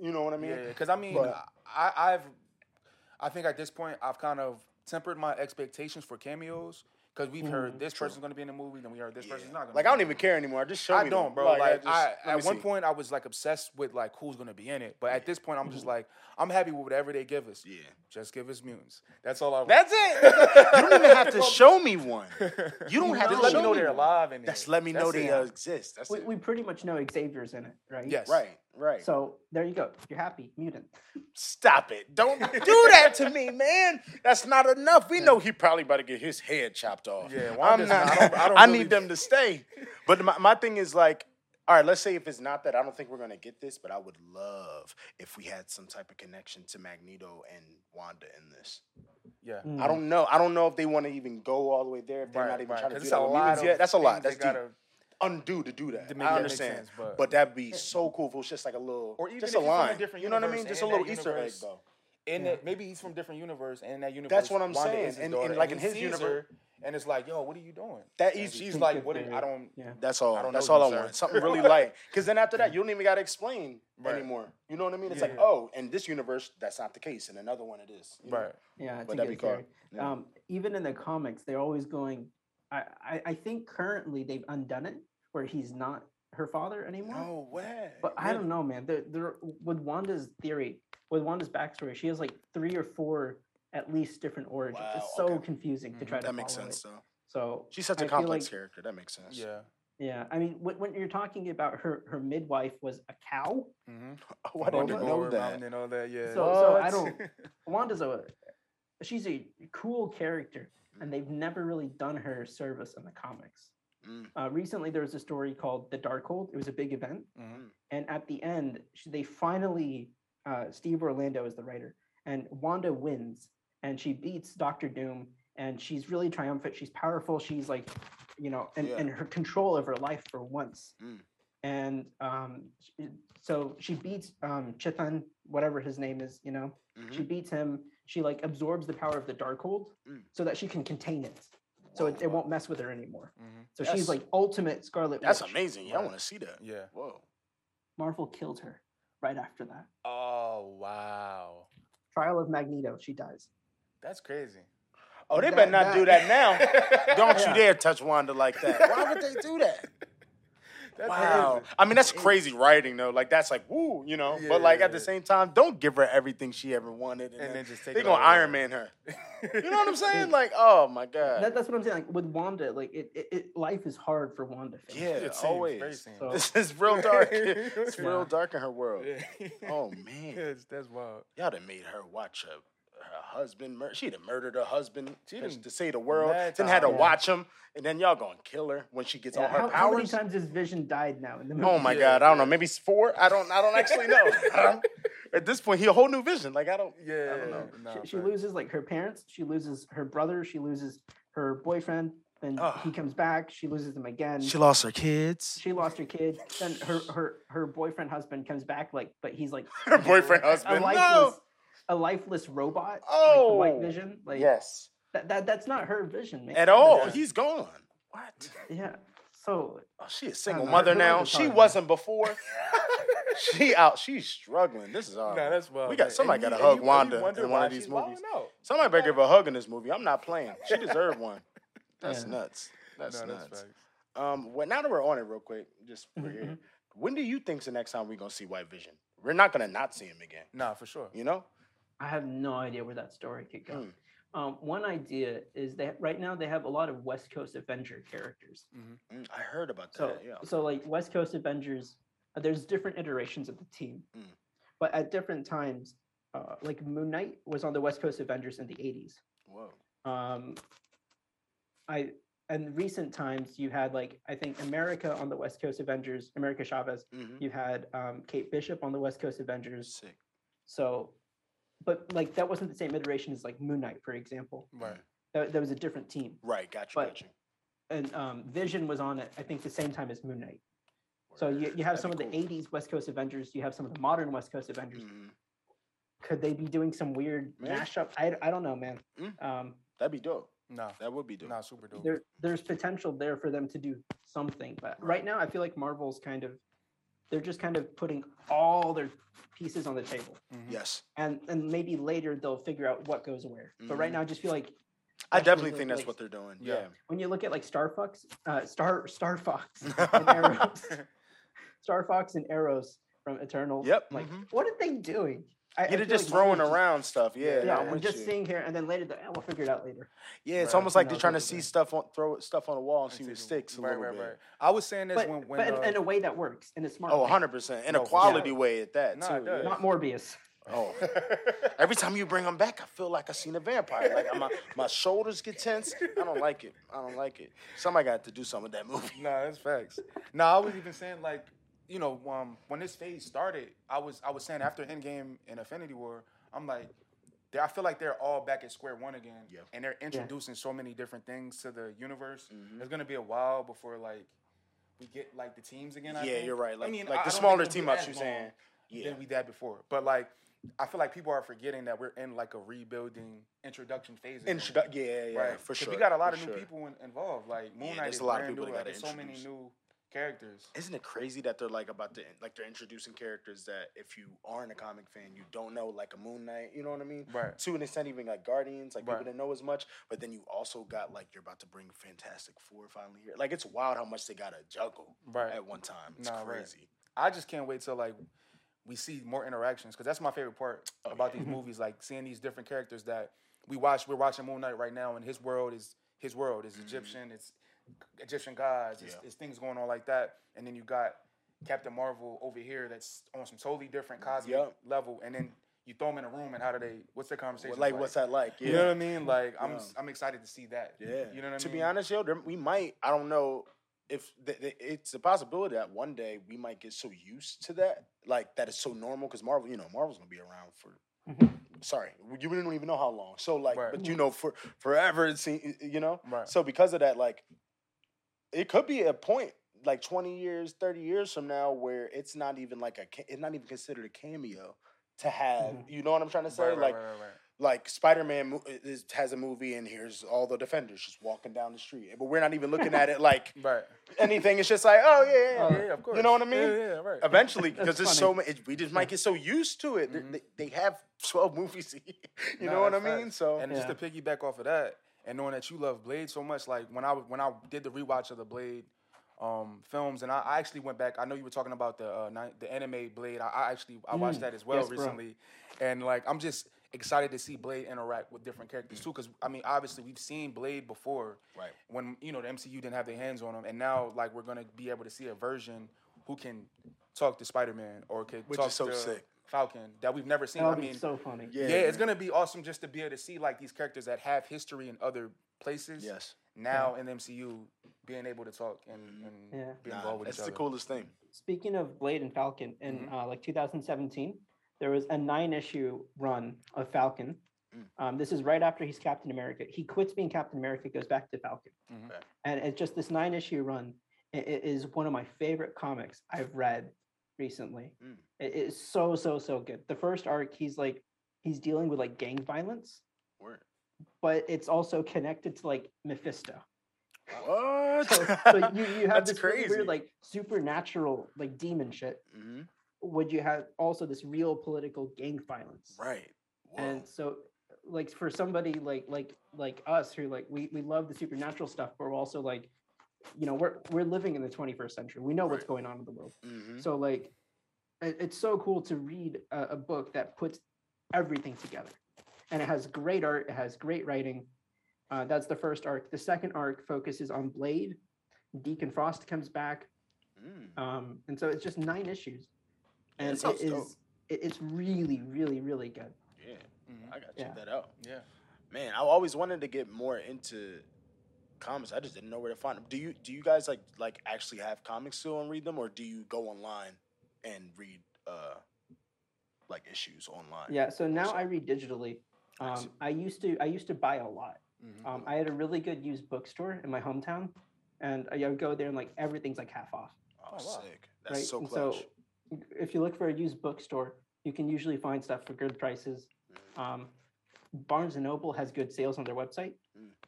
You know what I mean? Yeah, because I mean, But- I, I've, I think at this point, I've kind of tempered my expectations for cameos because we've heard Mhm. this True. person's going to be in the movie, then we heard this Yeah. person's not going. to Like I don't even care anymore. I just show I me. don't, them. bro. Like, I just- I, at one see. point, I was like obsessed with like who's gonna be in it, but at this point, I'm just like, I'm happy with whatever they give us. Yeah. Just give us mutants. That's all I. want. That's it. you don't even have to show me one. You don't have just to let show me know me they're one. alive in That's it. let me know That's they uh, exist. That's We, it. we pretty much know Xavier's in it, right? Yes. Right. Right. So there you go. You're happy, mutant. Stop it. Don't do that to me, man. That's not enough. We know he probably about to get his head chopped off. Yeah, I'm Wanda's not. not- I don't- I don't I really- need them to stay. But my, my thing is like, all right, let's say if it's not that, I don't think we're gonna get this, but I would love if we had some type of connection to Magneto and Wanda in this. Yeah. Mm. I don't know. I don't know if they want to even go all the way there. If they're not even trying to do it's that a lot of yet. That's a lot. things That's deep. gotta- undo to do that. To make I that understand, sense, but, but- that'd be so cool if it was just like a little, Or even just a he's a line. different you know what I mean? Just a little that Easter egg though. In Yeah. that, maybe he's from different universe, and in that universe, That's what I'm Wanda saying. And- and like he in his universe- her, and it's like, yo, what are you doing? That And easy. she's Think like, what? Are, I don't. Yeah. That's all. I don't That's know all I want. Something really light. Because then after that, you don't even got to explain Right. anymore. You know what I mean? It's Yeah. like, oh, in this universe, that's not the case. In another one, it is. you know? Right. Yeah, it's But that'd be cool. Yeah. Um, even in the comics, they're always going. I, I, I think currently they've undone it where he's not her father anymore. No way. But I don't know, man. There, there, with Wanda's theory, with Wanda's backstory, she has like three or four at least different origins. Wow, it's so okay. confusing to Mhm. try to That makes sense, it. though. So She's such I a feel complex like- character. That makes sense. Yeah. Yeah, I mean, when, when you're talking about her, her midwife was a cow. Mm-hmm. Oh, I didn't know that. And all that. Yeah. So, so I don't. Wanda's a, she's a cool character, and they've never really done her service in the comics. Mm. Uh, recently, there was a story called The Darkhold. It was a big event, Mhm. and at the end, they finally, uh, Steve Orlando is the writer, and Wanda wins, and she beats Doctor Doom, and she's really triumphant. She's powerful. She's like, you know, and, Yeah. and her control of her life for once. Mm. And um, so she beats um, Chthon, whatever his name is, you know, Mhm. she beats him. She like absorbs the power of the Darkhold Mm. so that she can contain it. So it, it won't mess with her anymore. Mhm. So That's- she's like ultimate Scarlet Witch. That's Witch. amazing. Yeah, I want to see that. Yeah. Whoa. Marvel killed her right after that. Oh wow, Trial of Magneto, she dies. that's crazy. Oh, they That- better not do that now. Don't Yeah. you dare touch Wanda like that. Why would they do that? That's Wow. crazy. I mean, that's crazy writing though. Like that's like woo, you know. but like at the Yeah. same time, don't give her everything she ever wanted, and, And then then just take they it gonna Iron. Man her. You know what I'm saying? Like, oh my god. That, that's what I'm saying. Like with Wanda, like it, it, it life is hard for Wanda. fans. yeah, It seems always. very seems. So- This is real dark. it's real Yeah. dark in her world. Yeah. Oh man, Yes, that's wild. y'all done made her watch her, her husband. Mur- she'd have murdered her husband She just done to save the world. mad Then had to times. watch him, and then y'all gonna kill her when she gets Yeah, all her how, how many times has Vision died now in the movie? Oh my Yeah, god, I don't know. Maybe it's four. I don't. I don't actually know. At this point, he a whole new vision. Like I don't. Yeah, I don't know. nah, she, she loses like her parents. She loses her brother. She loses her boyfriend. Then he comes back. She loses him again. She lost her kids. she lost her kids. Then her her her boyfriend husband comes back like, but he's like Her boyfriend a husband. lifeless No. A lifeless robot. like Oh. White Vision. Like Yes. that, that that's not her vision, man. At all. Yeah. He's gone. What? Yeah. So Oh, she a single mother I now. She wasn't before. she out. She's struggling. This is all. Nah, that's wild. We got- man. somebody gotta hug you- Wanda in one of these movies. wilding out. Somebody better give her a hug in this movie. I'm not playing. She deserved one. That's Yeah. nuts. That's No, nuts. facts. Um, well, now that we're on it, real quick, just for Mhm, here, when do you think's the next time we're gonna see White Vision? We're not gonna not see him again. Nah, for sure. You know? I have no idea where that story could go. Mm. Um, one idea is that right now they have a lot of West Coast Avenger characters. Mm, I heard about So, that. Yeah. so like West Coast Avengers, uh, there's different iterations of the team, Mm. but at different times, uh, like Moon Knight was on the West Coast Avengers in the 80s. Whoa. Um, I and recent times you had like I think America on the West Coast Avengers, America Chavez. hmm You had um, Kate Bishop on the West Coast Avengers. Sick. So, but like that wasn't the same iteration as like Moon Knight, for example. Right. That, that was a different team. Right. Gotcha. But- got you. And um, Vision was on it, I think, the same time as Moon Knight. So you, you have That'd some of be the 80s West Coast Avengers, you have some of the modern West Coast Avengers. Mhm. Could they be doing some weird Maybe. mashup? I, I don't know, man. Mm. Um, That'd be dope. No, That would be dope. nah, super dope. there, there's potential there for them to do something. But right now, I feel like Marvel's kind of they're just kind of putting all their pieces on the table, Mhm. Yes, and and maybe later they'll figure out what goes where. But right Mhm. now, I just feel like I definitely think that's like, what they're doing. Yeah. Yeah. when you look at like Star Fox, uh, Star Star Fox and Eros, Star Fox and Eros from Eternals. Yep, Like, mhm. what are they doing? I, I Yeah, they're feel just like Marvel's throwing around stuff. Yeah, Yeah, I'm and with just you. seeing here, and then later, the, "Eh, we'll figure it out later. Yeah, it's Right. almost like they're trying to totally. see stuff on throw stuff on the wall and And see see what the- sticks a right, little right, bit. right. I was saying this But, when, when but in, uh, in a way that works, and it's smart. Oh, 100 percent in a quality sure. way at that No, too. it yeah. Not Morbius. Oh, every time you bring them back, I feel like I seen a vampire. Like my my shoulders get tense. I don't like it. I don't like it. Somebody got to do something with that movie. Nah, that's facts. No, I was even saying like, you know, um, when this phase started, I was I was saying after Endgame and Infinity War, I'm like, I feel like they're all back at square one again, Yeah. and they're introducing so many different things to the universe. Mhm. It's gonna be a while before like we get like the teams again. I Yeah, think. you're right. Like- I mean, like I- the I smaller team ups you're saying. Yeah, Than we had before, but like. I feel like people are forgetting that we're in like a rebuilding introduction phase. Introdu- yeah, yeah, right? for sure. We got a lot of new sure. people in, involved. Like Moon Knight there's is a lot of brand people new. Like, there's so many new characters. Isn't it crazy that they're like about to like they're introducing characters that if you aren't a comic fan, you don't know like a Moon Knight, you know what I mean? Right. To an extent, even like Guardians, like Right. people didn't know as much. But then you also got like you're about to bring Fantastic Four finally here. Like it's wild how much they gotta juggle Right. at one time. It's Nah, right. crazy. I just can't wait till like we see more interactions because that's my favorite part Oh, about yeah. these movies. Like seeing these different characters that we watch. We're watching Moon Knight right now, and his world is his world is mm-hmm. Egyptian. It's Egyptian gods. It's, Mm-hmm. Yeah. it's things going on like that. And then you got Captain Marvel over here that's on some totally different cosmic Yup. level. And then you throw them in a room, and how do they? What's their conversation? like, what's that like? Yeah. You know what I mean? Like I'm Yeah. I'm excited to see that. Yeah. You know what I mean to be honest, yo, there, we might. I don't know if th- th- it's a possibility that one day we might get so used to that, like that is so normal. Because Marvel, you know, Marvel's gonna be around for. Mhm. Sorry, you don't even know how long. So like, Right. but you know, for forever, it seems, you know. Right. So because of that, like, it could be a point like 20 years 30 years from now where it's not even like a it's not even considered a cameo to have Mhm. you know what i'm trying to say Right, right, like right, right, right. like Spider-Man is, has a movie and here's all the defenders just walking down the street, but we're not even looking at it like Right. anything. It's just like, oh yeah, yeah, Oh, yeah. Yeah, yeah, of course. You know what I mean? Yeah, yeah, right. Eventually, because That's there's so funny. many, we just might get so used to it. They- Mhm. They, they have twelve movies. a year, you Nah, know what I mean? facts. So and just to piggyback off of that, and knowing that you love Blade so much, like when I when I did the rewatch of the Blade um, films, and I, I actually went back. I know you were talking about the uh, ni- the anime Blade. I, I actually I watched Mm, that as well yes, bro. recently, and like I'm just excited to see Blade interact with different characters too. Because I mean, obviously we've seen Blade before, Right. When you know the MCU didn't have their hands on him, and now like we're gonna be able to see a version who can talk to Spider Man or can Which talk is so to sick. Falcon that we've never seen. That I would be mean, so funny. Yeah. yeah, it's gonna be awesome just to be able to see like these characters that have history in other places. yes, Now in the MCU, being able to talk and, and Yeah. be nah, involved with it's each the coolest thing. Speaking of Blade and Falcon, in Mhm. uh, like 2017, there was a nine issue run of Falcon. Mm. Um, this is right after he's Captain America. He quits being Captain America, goes back to Falcon, Mhm. And it's just this nine issue run. It, it is one of my favorite comics I've read recently. Mm. It is so so so good. The first arc, he's like he's dealing with like gang violence, Word. but it's also connected to like Mephisto. What? So, so you, you have this crazy. weird like supernatural like demon shit. Mhm. Would you have also this real political gang violence? Right. Whoa. And so like for somebody like like like us who like we, we love the supernatural stuff, but we're also like, you know, we're we're living in the 21st century. We know what's going on in the world. Mhm. So like it- it's so cool to read a, a book that puts everything together. And it has great art, it has great writing. Uh, that's the first arc. The second arc focuses on Blade. Deacon Frost comes back. Mm. Um, and so it's just nine issues. Yeah, And sounds it it, it's really, really, really good. Yeah, Mhm. I gotta Yeah. check that out. Yeah. Man, I always wanted to get more into comics. I just didn't know where to find them. Do you do you guys like like actually have comics still and read them, or do you go online and read uh like issues online? Yeah. So now So- I read digitally. Um, I used to I used to buy a lot. Mhm. Um, I had a really good used bookstore in my hometown, and I would go there and like everything's like half off. Oh, Oh, wow. sick. That's right? so And clutch. if you look for a used bookstore, you can usually find stuff for good prices. Mhm. Um, Barnes and Noble has good sales on their website.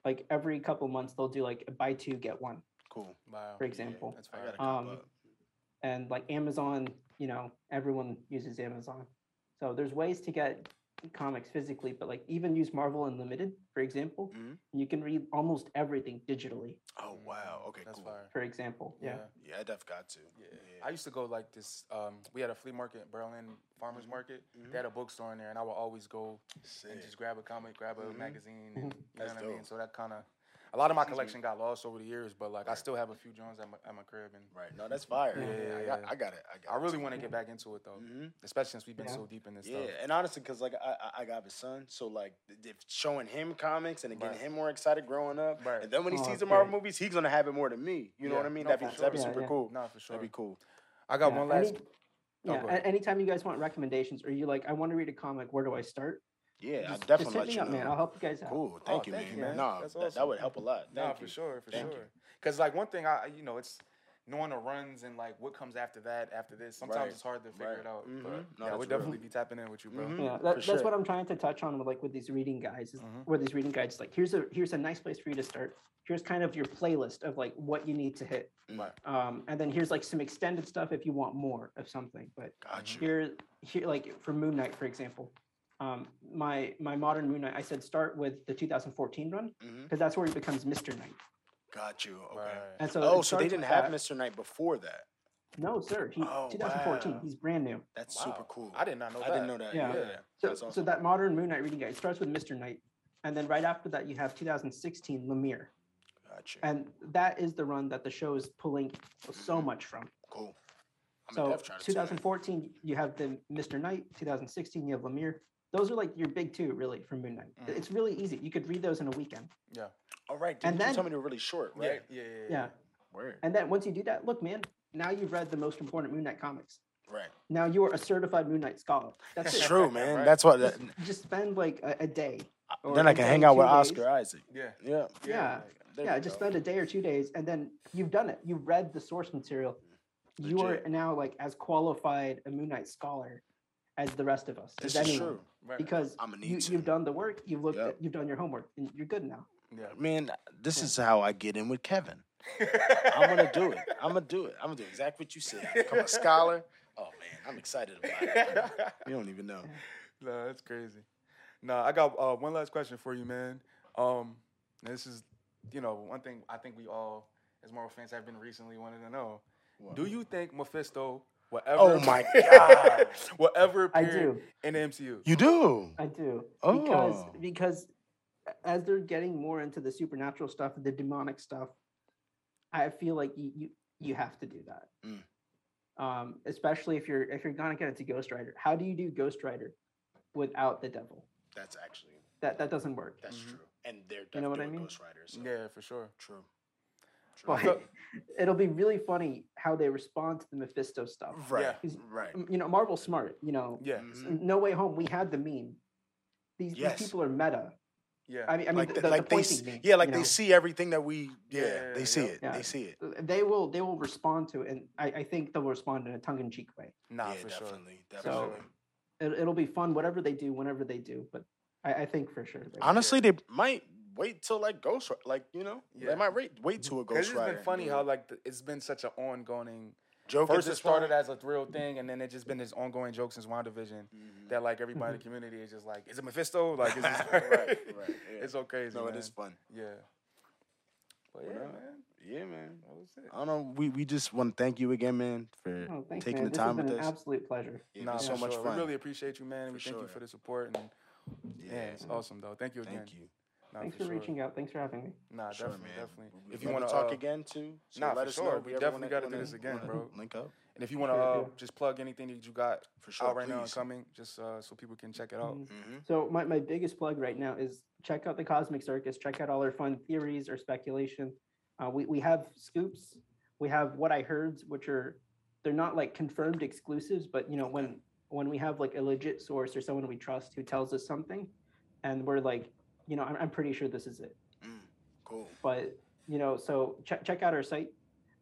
Like every couple months, they'll do like a buy two get one, cool. Wow. for example. That's fire. Um, um, and like Amazon, you know, everyone uses Amazon. So there's ways to get comics physically, but like even use Marvel Unlimited, for example, Mhm. you can read almost everything digitally. Oh wow. Okay. That's cool. fire. For example, yeah. Yeah, I def got to. Yeah. I used to go like this. Um, we had a flea market, Berlin Farmers Market. They had a bookstore in there, and I would always go and just grab a comic, grab a Mhm. magazine, and, you That's know what I mean. So that kind of, a lot of my Excuse me. collection got lost over the years, but like I still have a few Jones at my, at my crib, and Right. No, that's fire. Yeah, Yeah, yeah, I, got, yeah. I got it. I got I really want to get back into it though, hmm especially since we've been Yeah. so deep in this Yeah, stuff. and honestly, because like I, I I got a son, so like if showing him comics and getting Right. him more excited growing up, Right. and then when he Oh, sees the Marvel great. movies, he's gonna have it more than me. You know what I mean? No, that'd be for that'd be super Yeah, yeah. cool. No, for sure. That'd be cool. I got Yeah, one last. any- Oh, yeah, go a- ahead. anytime you guys want recommendations, or you like, I want to read a comic, where do I start? Yeah, Just, I'll just definitely hit let me you up, know. man. I'll help you guys out. Cool. Thank you, thank man. you, man. No, That's that, that would help a lot. No, Thank for you. sure, for Thank sure. Because like one thing, I you know it's knowing the runs and like what comes after that, after this. Sometimes Right, it's hard to figure right. it out. Mhm. But No, yeah, that's we'll real. definitely be tapping in with you, bro. Mhm. Yeah, that, that's sure. what I'm trying to touch on with like with these reading guides, is Mhm. where these reading guides like here's a here's a nice place for you to start. Here's kind of your playlist of like what you need to hit. Right. Um, and then here's like some extended stuff if you want more of something. But Got you. here here like for Moon Knight, for example, um, my my modern Moon Knight, I said start with the 2014 run because that's where he becomes Mr. Knight. Got you. Okay. Right. And so oh, so they didn't have that. Mr. Knight before that. No, sir. He Oh, 2014. wow. He's brand new. That's Wow. super cool. I did not know I that. didn't know that. Yeah. Yeah. So, That's so that modern Moon Knight reading guide starts with Mr. Knight, and then right after that you have 2016 Lemire, Got you. and that is the run that the show is pulling so Mhm. much from. Cool. I'm so def trying to tune in. 2014 you have the Mr. Knight, 2016 you have Lemire. Those are like your big two, really, for Moon Knight. Mhm. It's really easy. You could read those in a weekend. Yeah. All right. and then- you tell me they're really short, right? Yeah. Yeah. Yeah. Yeah. Word. And then once you do that, look, man, now you've read the most important Moon Knight comics. Right. Now you are a certified Moon Knight scholar. That's That's it. true, man. Right. That's what. Just, just spend like a, a day. or then I can day, hang out with days. Oscar Isaac. Yeah. Yeah. Yeah. There yeah, just go. spend a day or two days, and then you've done it. You've read the source material. You are now like as qualified a Moon Knight scholar as the rest of us. This as is anyone, true. Right. Because I'ma need you, to. you've done the work. You've looked. Yep. At, you've done your homework, and you're good now. Yeah. Man, this Yeah. is how I get in with Kevin. I'm gonna do it. I'm gonna do it. I'm gonna do exactly what you said. Become a scholar. Oh man, I'm excited about it. You don't even know. no, that's crazy. No, I got uh, one last question for you, man. Um, this is, you know, one thing I think we all, as Marvel fans, have been recently wanting to know. Do you think Mephisto will ever? Oh my God. Whatever ever I do. in the MCU? You do. I do because Oh. because as they're getting more into the supernatural stuff, the demonic stuff, I feel like you you, you have to do that. Mm. Um, especially if you're if you're gonna get into Ghost Rider. How do you do Ghost Rider without the devil? That's actually That that doesn't work. that's Mhm. true. And they're You know what I mean? Ghost Riders. So. Yeah, for sure. True. True. But it'll be really funny how they respond to the Mephisto stuff. Right. Yeah. Right. You know, Marvel's smart. You know, Yeah, Mhm. No Way Home. We had the meme. These, Yes. these people are meta. yeah. I mean, I mean, like the, the- the, like the they pointing meme, yeah, like you they know? see everything that we yeah, Yeah, they see yeah. it. Yeah. They see it. they will they will respond to it, and I, I think they'll respond in a tongue in cheek way. nah, yeah, for sure. definitely. So it, it'll be fun, whatever they do, whenever they do. But I, I think for sure. they will. Honestly, they might wait till like Ghost Ri- like you know Yeah. they might wait wait to a Because Ghost it's Rider. been funny how like the, it's been such an ongoing. Joke First, it started won. as a real thing, and then it's just been this ongoing joke since WandaVision. Mhm. That like everybody in the community is just like, is it Mephisto? Like, it's just, Right, right, yeah. It's so crazy. no, man. it is fun. Yeah. But yeah, What man. Yeah, man. That was it. I don't know. We we just want to thank you again, man, for Oh, thanks, taking man. the this time has been with an us. absolute pleasure. It's Nah, been so for much sure. fun. We really appreciate you, man. we For thank you sure. for the support, and yeah, it's awesome though. Thank you again. Thank you. Nah, Thanks for for sure. reaching out. Thanks for having me. Nah, Sure, definitely, man. definitely. If you want to talk again too, so nah, let for us sure. know. if We definitely gotta do this again, bro. Link up and if you want to uh, yeah. just plug anything that you got for sure. out right now and coming, just uh, so people can check it out. Mhm. Mhm. So my, my biggest plug right now is check out the Cosmic Circus. Check out all our fun theories or speculation. Uh, we we have scoops. We have what I heard, which are they're not like confirmed exclusives, but you know when when we have like a legit source or someone we trust who tells us something, and we're like, you know, I'm, I'm pretty sure this is it. Mm, cool. But you know, so check check out our site.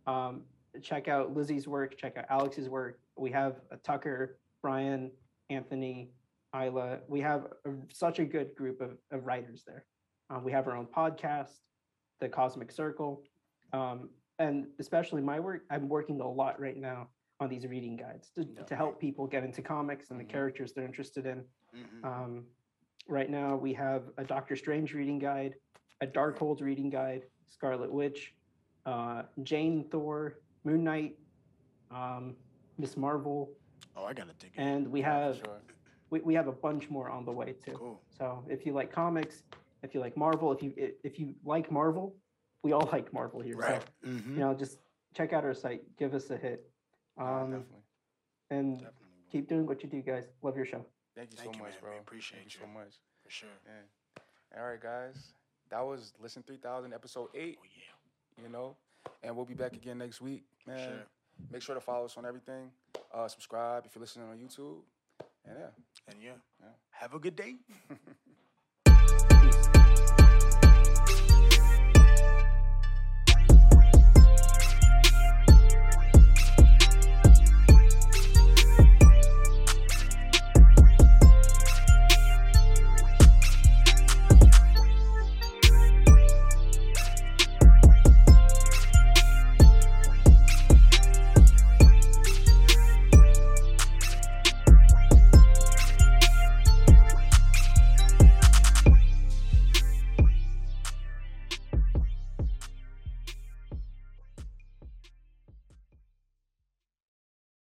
Um, check out Lizzie's work. Check out Alex's work. We have Tucker, Brian, Anthony, Isla. We have a, such a good group of, of writers there. Um, we have our own podcast, The Cosmic Circle, um, and especially my work. I'm working a lot right now on these reading guides to, to help people get into comics and the Mhm. characters they're interested in. Mhm. Um, right now, we have a Doctor Strange reading guide, a Darkhold reading guide, Scarlet Witch, uh, Jane Thor, Moon Knight, um, Ms. Marvel, oh, I gotta dig and we have sure. we, we have a bunch more on the way too. Cool. So if you like comics, if you like Marvel, if you if you like Marvel, we all like Marvel here. Right. So Mhm. you know, just check out our site, give us a hit, Nah, um, definitely. and Definitely. keep doing what you do, guys. Love your show. Thank you Thank so you, much, man. bro. We Thank appreciate you so much. For sure. Yeah. All right, guys. That was Listen 3000, episode 8, Oh yeah. you know? And we'll be back again next week, man. sure. Make sure to follow us on everything. Uh, subscribe if you're listening on YouTube. And yeah. And yeah. Yeah. Have a good day.